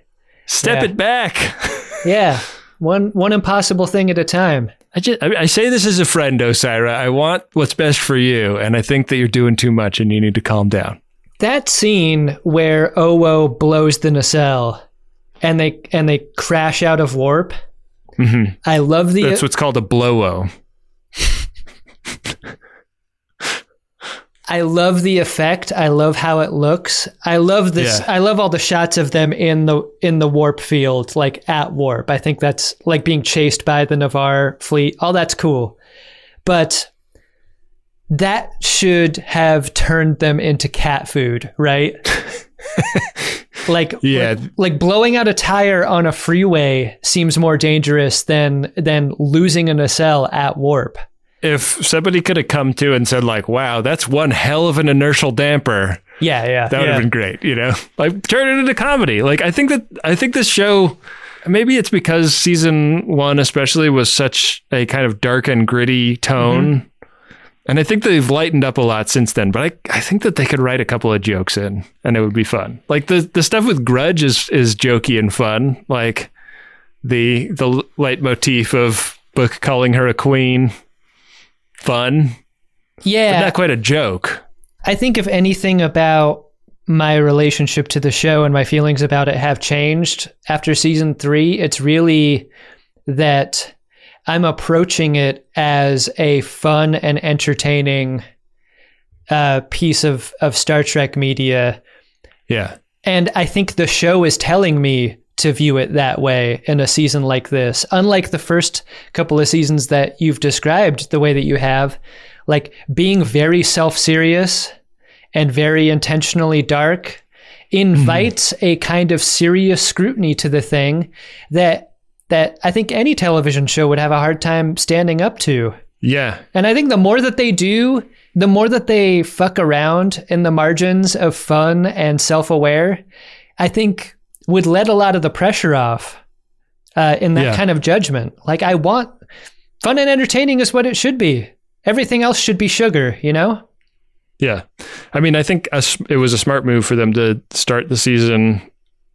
Step Yeah. it back. Yeah. One one impossible thing at a time. I just I, I say this as a friend, Osyraa. I want what's best for you, and I think that you're doing too much, and you need to calm down. That scene where Owo blows the nacelle and they and they crash out of warp. Mm-hmm. I love the That's what's called a blow-o. I love the effect. I love how it looks. I love this. Yeah. I love all the shots of them in the in the warp field, like at warp. I think that's like being chased by the Navarre fleet. All that's cool, but that should have turned them into cat food, right? like Yeah. like, like blowing out a tire on a freeway seems more dangerous than than losing a nacelle at warp. If somebody could have come to and said like, "Wow, that's one hell of an inertial damper," Yeah, yeah. That would yeah. have been great, you know. Like turn it into comedy. Like I think that I think this show maybe it's because season 1 especially was such a kind of dark and gritty tone. Mm-hmm. And I think they've lightened up a lot since then, but I, I think that they could write a couple of jokes in and it would be fun. Like the the stuff with Grudge is is jokey and fun. Like the the leitmotif of Book calling her a queen fun, Yeah. but not quite a joke. I think if anything about my relationship to the show and my feelings about it have changed after season three, it's really that I'm approaching it as a fun and entertaining uh, piece of, of Star Trek media. Yeah. And I think the show is telling me to view it that way in a season like this. Unlike the first couple of seasons that you've described the way that you have, like being very self serious and very intentionally dark mm-hmm. invites a kind of serious scrutiny to the thing that that I think any television show would have a hard time standing up to. Yeah. And I think the more that they do, the more that they fuck around in the margins of fun and self aware, I think would let a lot of the pressure off uh, in that Yeah. kind of judgment. Like, I want fun and entertaining is what it should be. Everything else should be sugar, you know? Yeah. I mean, I think a it was a smart move for them to start the season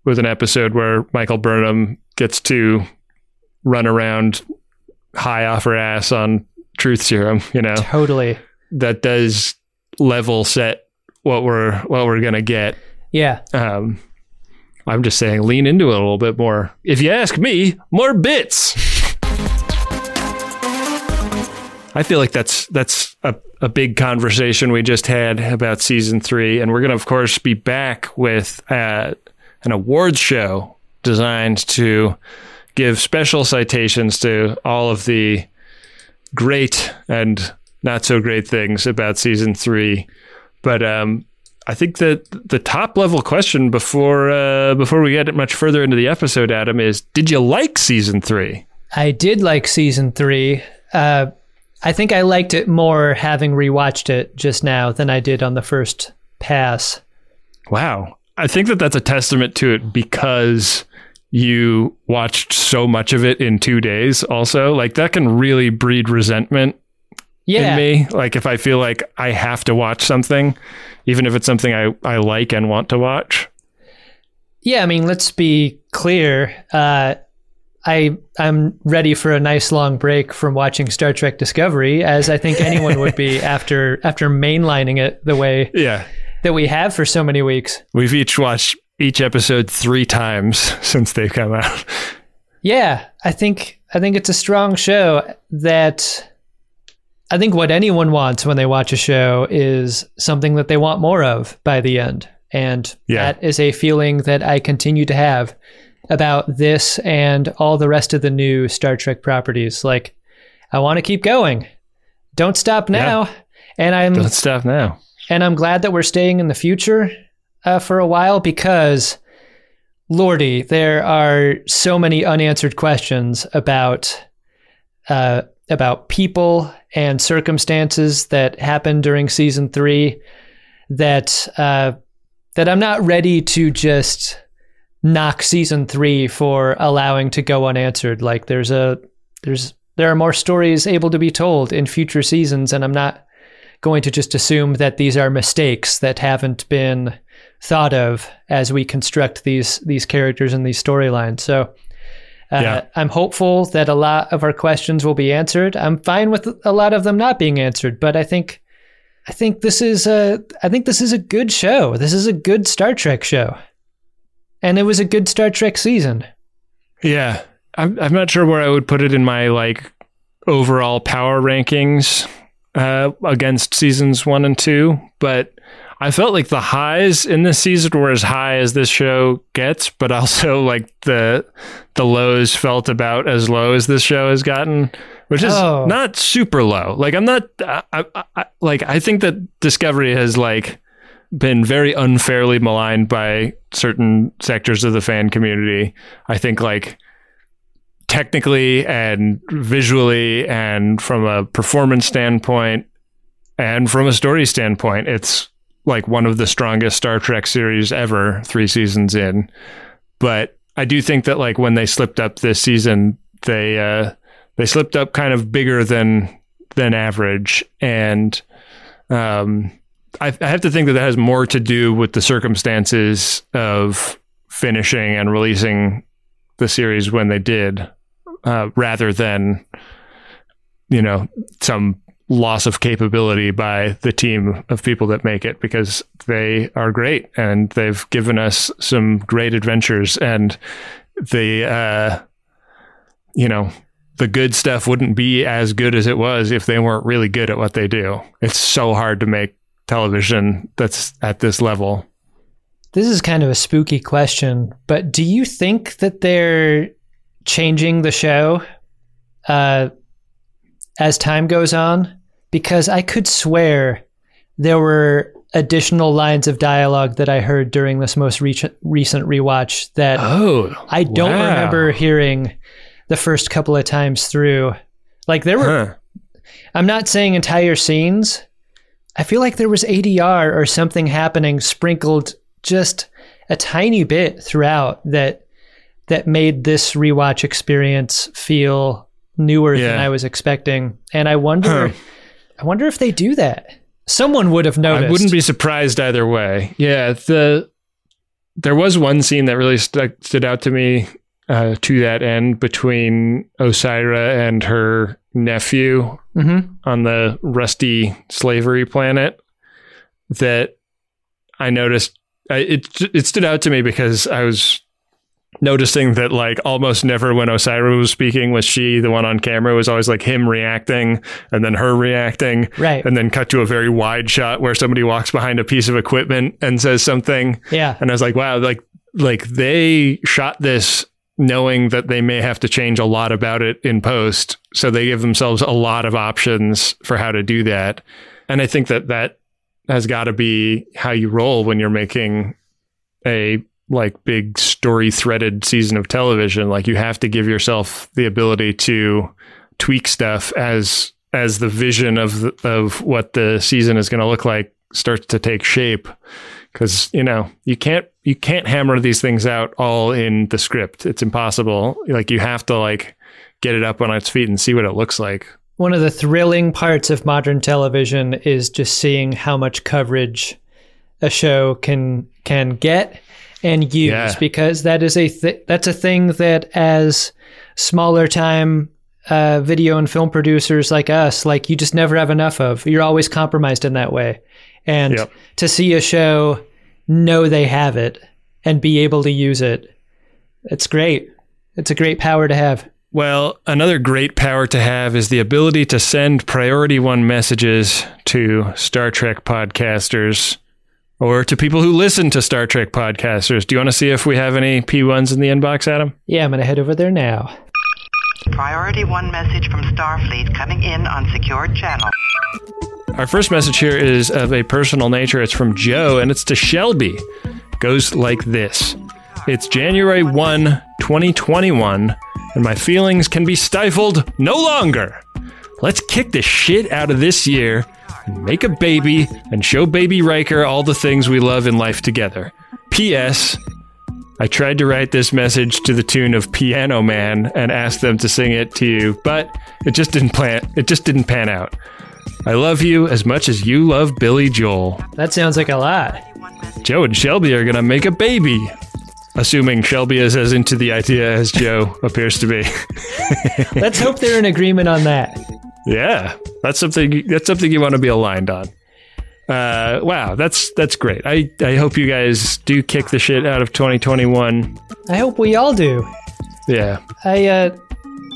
with an episode where Michael Burnham gets to run around high off her ass on truth serum, you know. Totally. That does level set what we're what we're going to get. Yeah. Um I'm just saying lean into it a little bit more. If you ask me, more bits. I feel like that's that's a, a big conversation we just had about season three, and we're gonna of course be back with uh, an awards show designed to give special citations to all of the great and not so great things about season three. But um, I think that the top level question before uh, before we get it much further into the episode, Adam, is did you like season three? I did like season three. Uh, I think I liked it more having rewatched it just now than I did on the first pass. Wow. I think that that's a testament to it because you watched so much of it in two days, also. Like, that can really breed resentment Yeah. in me. Like, if I feel like I have to watch something, even if it's something I, I like and want to watch. Yeah, I mean, let's be clear. Uh, I I'm ready for a nice long break from watching Star Trek Discovery, as I think anyone would be after after mainlining it the way Yeah. that we have for so many weeks. We've each watched each episode three times since they've come out. Yeah, I think I think it's a strong show that I think what anyone wants when they watch a show is something that they want more of by the end. And Yeah. that is a feeling that I continue to have about this and all the rest of the new Star Trek properties. Like I want to keep going. Don't stop now. And I'm Don't stop now. and I'm glad that we're staying in the future uh, for a while because, Lordy, there are so many unanswered questions about uh, about people and circumstances that happened during season three that uh, that I'm not ready to just knock season three for allowing to go unanswered. Like there's a there's there are more stories able to be told in future seasons, and I'm not going to just assume that these are mistakes that haven't been thought of as we construct these these characters and these storylines. So uh, Yeah. I'm hopeful that a lot of our questions will be answered. I'm fine with a lot of them not being answered, but I think I think this is a I think this is a good show. This is a good Star Trek show. And it was a good Star Trek season. Yeah. I'm, I'm not sure where I would put it in my like overall power rankings uh, against seasons one and two, but I felt like the highs in this season were as high as this show gets, but also like the the lows felt about as low as this show has gotten, which is Oh. not super low. Like I'm not I, I, I, like I think that Discovery has like been very unfairly maligned by certain sectors of the fan community. I think like technically and visually and from a performance standpoint and from a story standpoint, it's like one of the strongest Star Trek series ever, three seasons in. But I do think that like when they slipped up this season, they uh, they slipped up kind of bigger than than average, and um, I, I have to think that that has more to do with the circumstances of finishing and releasing the series when they did, uh, rather than you know some loss of capability by the team of people that make it because they are great and they've given us some great adventures and the uh you know the good stuff wouldn't be as good as it was if they weren't really good at what they do. It's so hard to make television that's at this level. This is kind of a spooky question, but do you think that they're changing the show? Uh, as time goes on? Because I could swear there were additional lines of dialogue that I heard during this most recent recent rewatch that oh I don't wow. remember hearing the first couple of times through. Like there were Huh. I'm not saying entire scenes. I feel like there was ADR or something happening sprinkled just a tiny bit throughout that that made this rewatch experience feel newer than I was expecting. And I wonder. I wonder if they do that. Someone would have noticed. I wouldn't be surprised either way. Yeah, the there was one scene that really stuck, stood out to me uh, to that end between Osyraa and her nephew Mhm. on the rusty slavery planet. That I noticed. I, it it stood out to me because I was noticing that like almost never when Osyraa was speaking was she the one on camera it was always like him reacting and then her reacting Right. and then cut to a very wide shot where somebody walks behind a piece of equipment and says something Yeah. and I was like wow like like they shot this knowing that they may have to change a lot about it in post so they give themselves a lot of options for how to do that and I think that that has got to be how you roll when you're making a like big story threaded season of television like you have to give yourself the ability to tweak stuff as as the vision of the, of what the season is going to look like starts to take shape. Cuz you know you can't you can't hammer these things out all in the script. It's impossible. Like you have to like get it up on its feet and see what it looks like. One of the thrilling parts of modern television is just seeing how much coverage a show can can get and use Yeah. because that is a th- that's a thing that as smaller time uh, video and film producers like us like you just never have enough of you're always compromised in that way and Yep. to see a show know they have it and be able to use it it's great it's a great power to have Well, another great power to have is the ability to send priority one messages to Star Trek podcasters or to people who listen to Star Trek podcasters. Do you want to see if we have any P1s in the inbox, Adam? yeah i'm gonna head over there now Priority one message from Starfleet coming in on secured channel. Our first message here is of a personal nature. It's from Joe and it's to Shelby. Goes like this It's January 1, 2021, and my feelings can be stifled no longer. Let's kick the shit out of this year and make a baby and show baby Riker all the things we love in life together. P.S. I tried to write this message to the tune of Piano Man and asked them to sing it to you, but it just didn't plan it just didn't pan out. I love you as much as you love Billy Joel. that sounds like a lot Joe and Shelby are gonna make a baby. Assuming Shelby is as into the idea as Joe appears to be. Let's hope they're in agreement on that. Yeah, that's something. That's something you want to be aligned on. Uh, wow, that's that's great. I I hope you guys do kick the shit out of 2021. I hope we all do. Yeah, I uh,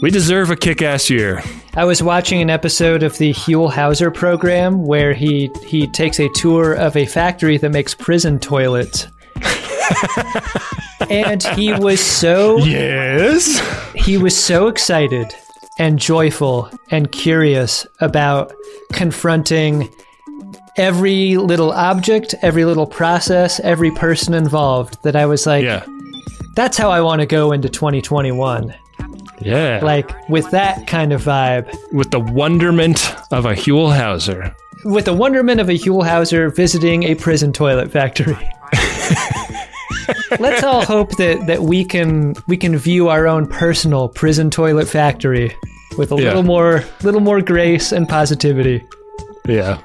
we deserve a kick-ass year. I was watching an episode of the Huell Howser program where he he takes a tour of a factory that makes prison toilets. and he was so Yes. he was so excited and joyful and curious about confronting every little object, every little process, every person involved that I was like, Yeah. that's how I want to go into 2021. Yeah. Like with that kind of vibe. with the wonderment of a Huell Howser. with the wonderment of a Huell Howser visiting a prison toilet factory. Let's all hope that, that we can we can view our own personal prison toilet factory with a Yeah. little more little more grace and positivity. Yeah.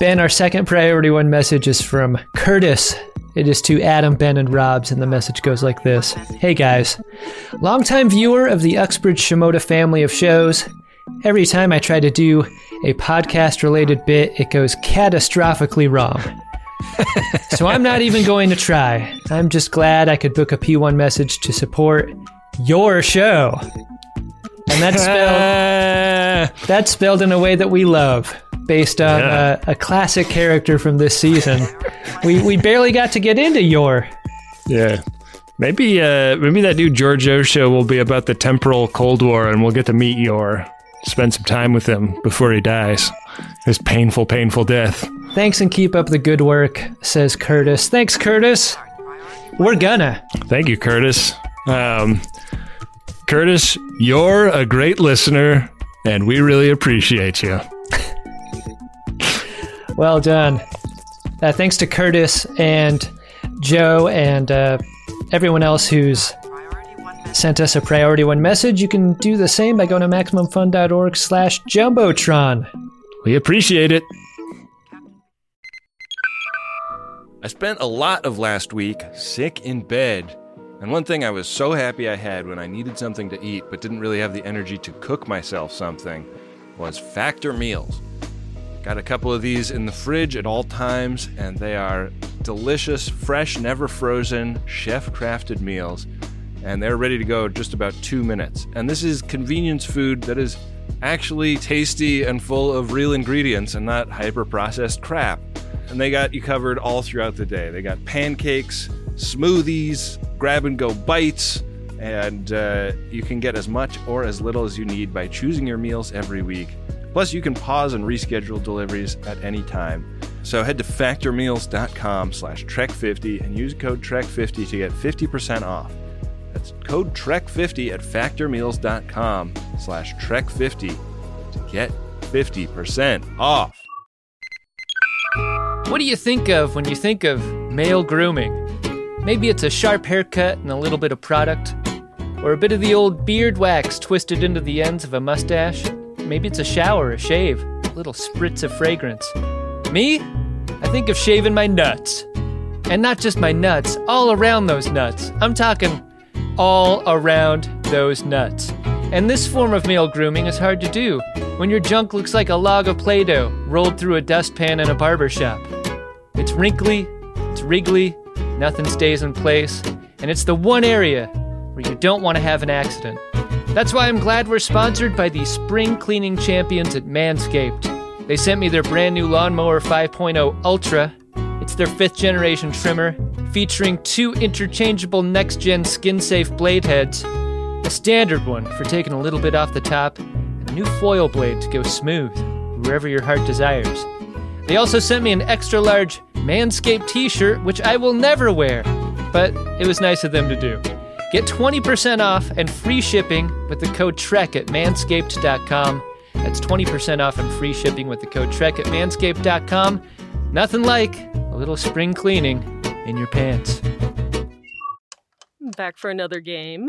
Ben, our second priority one message is from Curtis. It is to Adam, Ben, and Robs, and the message goes like this Hey guys, longtime viewer of the Uxbridge Shimoda family of shows. Every time I try to do a podcast related bit, it goes catastrophically wrong. so I'm not even going to try. I'm just glad I could book a P1 message to support your show. And that's spelled that's spelled in a way that we love, based on Yeah. a, a classic character from this season. we we barely got to get into Yor. Yeah. Maybe uh maybe that new Georgiou show will be about the temporal Cold War and we'll get to meet Yor. Spend some time with him before he dies. His painful, painful death. Thanks and keep up the good work, says Curtis. Thanks, Curtis. We're gonna. Thank you, Curtis. Um Curtis, you're a great listener and we really appreciate you. Well done. Uh, thanks to Curtis and Joe and uh, everyone else who's sent us a priority one message. You can do the same by going to maximumfun.org slash jumbotron. We appreciate it. I spent a lot of last week sick in bed. And one thing I was so happy I had when I needed something to eat but didn't really have the energy to cook myself something was Factor Meals. Got a couple of these in the fridge at all times, and they are delicious, fresh, never frozen, chef crafted meals. And they're ready to go just about two minutes. And this is convenience food that is actually tasty and full of real ingredients and not hyper processed crap. And they got you covered all throughout the day. They got pancakes, smoothies, grab and go bites, and uh, you can get as much or as little as you need by choosing your meals every week. Plus, you can pause and reschedule deliveries at any time. So head to factormeals.com slash trek50 and use code trek50 to get 50% off. That's code trek50 at factormeals.com slash trek50 to get 50% off. What do you think of when you think of male grooming? Maybe it's a sharp haircut and a little bit of product, or a bit of the old beard wax twisted into the ends of a mustache. Maybe it's a shower, a shave, a little spritz of fragrance. Me? I think of shaving my nuts. And not just my nuts, all around those nuts. I'm talking all around those nuts. And this form of male grooming is hard to do when your junk looks like a log of Play Doh rolled through a dustpan in a barber shop. It's wrinkly, it's wriggly, nothing stays in place, and it's the one area where you don't want to have an accident. That's why I'm glad we're sponsored by the spring cleaning champions at Manscaped. They sent me their brand new Lawnmower 5.0 Ultra. It's their fifth generation trimmer, featuring two interchangeable next gen skin safe blade heads, a standard one for taking a little bit off the top, and a new foil blade to go smooth wherever your heart desires. They also sent me an extra large Manscaped t shirt, which I will never wear, but it was nice of them to do. Get 20% off and free shipping with the code TREK at manscaped.com. That's 20% off and free shipping with the code TREK at manscaped.com. Nothing like a little spring cleaning in your pants. Back for another game.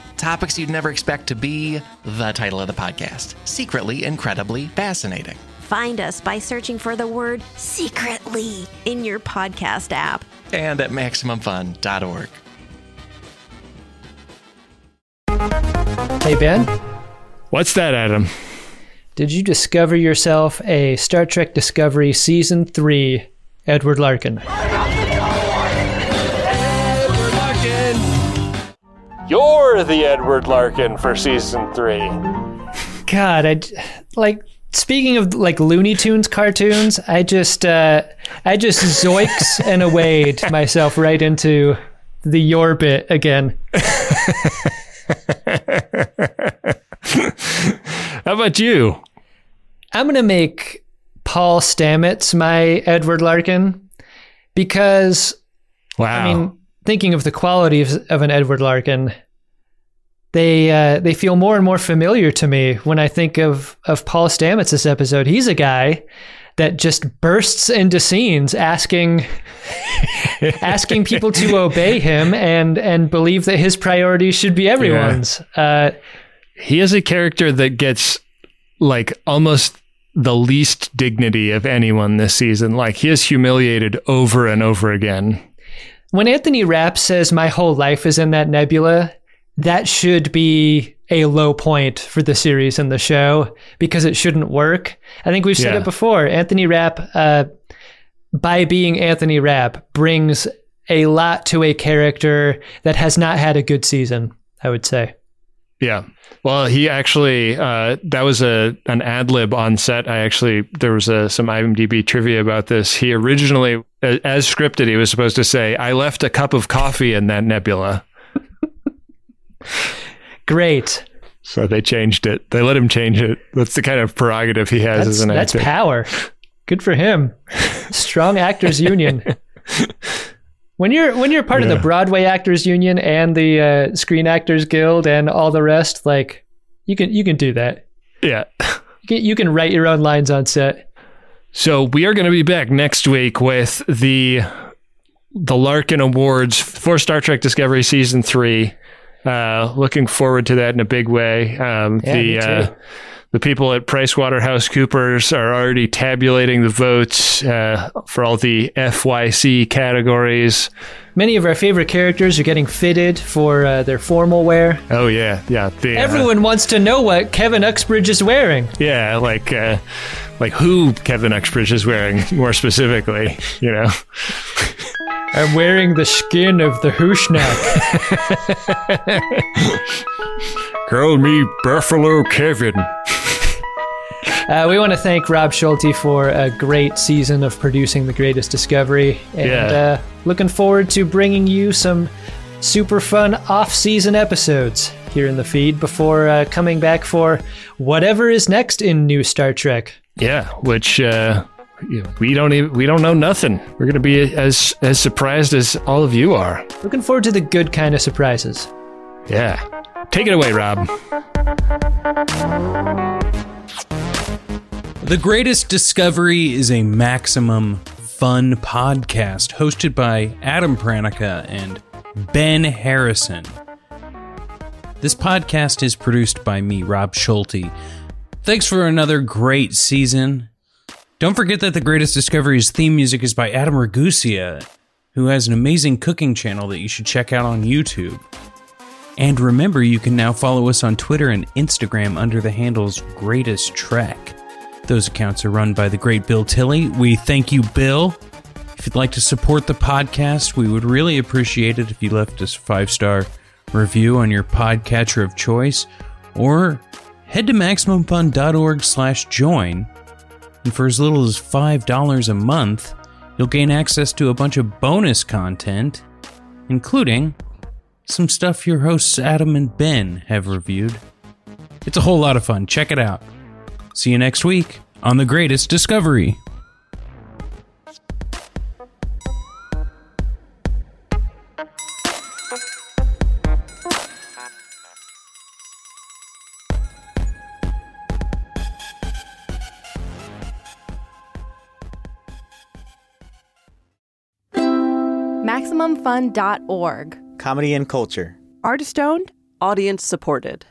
Topics you'd never expect to be the title of the podcast Secretly Incredibly Fascinating. Find us by searching for the word secretly in your podcast app. And at MaximumFun.org. Hey, Ben. What's that, Adam? Did you discover yourself a Star Trek Discovery Season 3 Edward Larkin? You're the Edward Larkin for season three. God, I like speaking of like Looney Tunes cartoons. I just uh, I just zoiks and away myself right into the Yor bit again. How about you? I'm gonna make Paul Stamets my Edward Larkin because wow. I mean, thinking of the qualities of an Edward Larkin, they uh, they feel more and more familiar to me when I think of of Paul Stamets this episode. He's a guy that just bursts into scenes asking asking people to obey him and and believe that his priorities should be everyone's. Yeah. Uh, he is a character that gets like almost the least dignity of anyone this season. Like he is humiliated over and over again. When Anthony Rapp says my whole life is in that nebula, that should be a low point for the series and the show because it shouldn't work. I think we've said Yeah. it before. Anthony Rapp, uh, by being Anthony Rapp, brings a lot to a character that has not had a good season, I would say. Yeah. Well, he actually uh, that was a an ad lib on set. I actually there was a, some IMDb trivia about this. He originally, as scripted, he was supposed to say, "I left a cup of coffee in that nebula." Great. So they changed it. They let him change it. That's the kind of prerogative he has That's, as an actor. that's power. Good for him. Strong actors union. When you're when you're part of the Broadway Actors Union and the uh, Screen Actors Guild and all the rest, like you can you can do that. yeah. You can, you can write your own lines on set. So we are going to be back next week with the the Larkin Awards for Star Trek Discovery season three. Uh, looking forward to that in a big way. Um, Yeah, the uh, the people at PricewaterhouseCoopers are already tabulating the votes uh, for all the FYC categories. Many of our favorite characters are getting fitted for uh, their formal wear. Oh yeah, yeah. The, uh, Everyone wants to know what Kevin Uxbridge is wearing. yeah, like uh, like who Kevin Uxbridge is wearing more specifically. You know. I'm wearing the skin of the Husnock. Call me Buffalo Kevin. Uh, we want to thank Rob Schulte for a great season of producing The Greatest Discovery. And Yeah. uh, looking forward to bringing you some super fun off season episodes here in the feed before uh, coming back for whatever is next in new Star Trek. Yeah, which uh, we don't even we don't know nothing. We're gonna be as as surprised as all of you are. Looking forward to the good kind of surprises. Yeah, take it away, Rob. The Greatest Discovery is a maximum fun podcast hosted by Adam Pranica and Ben Harrison. This podcast is produced by me, Rob Schulte. Thanks for another great season. Don't forget that The Greatest Discovery's theme music is by Adam Ragusea, who has an amazing cooking channel that you should check out on YouTube. And remember, you can now follow us on Twitter and Instagram under the handles Greatest Trek. Those accounts are run by the great Bill Tilley. We thank you, Bill. If you'd like to support the podcast, we would really appreciate it if you left us a five star review on your podcatcher of choice, or head to maximumfun.org slash join. And for as little as $5 a month, you'll gain access to a bunch of bonus content, including some stuff your hosts Adam and Ben have reviewed. It's a whole lot of fun. Check it out. See you next week on The Greatest Discovery. MaximumFun.org. Comedy and culture. Artist owned, audience supported.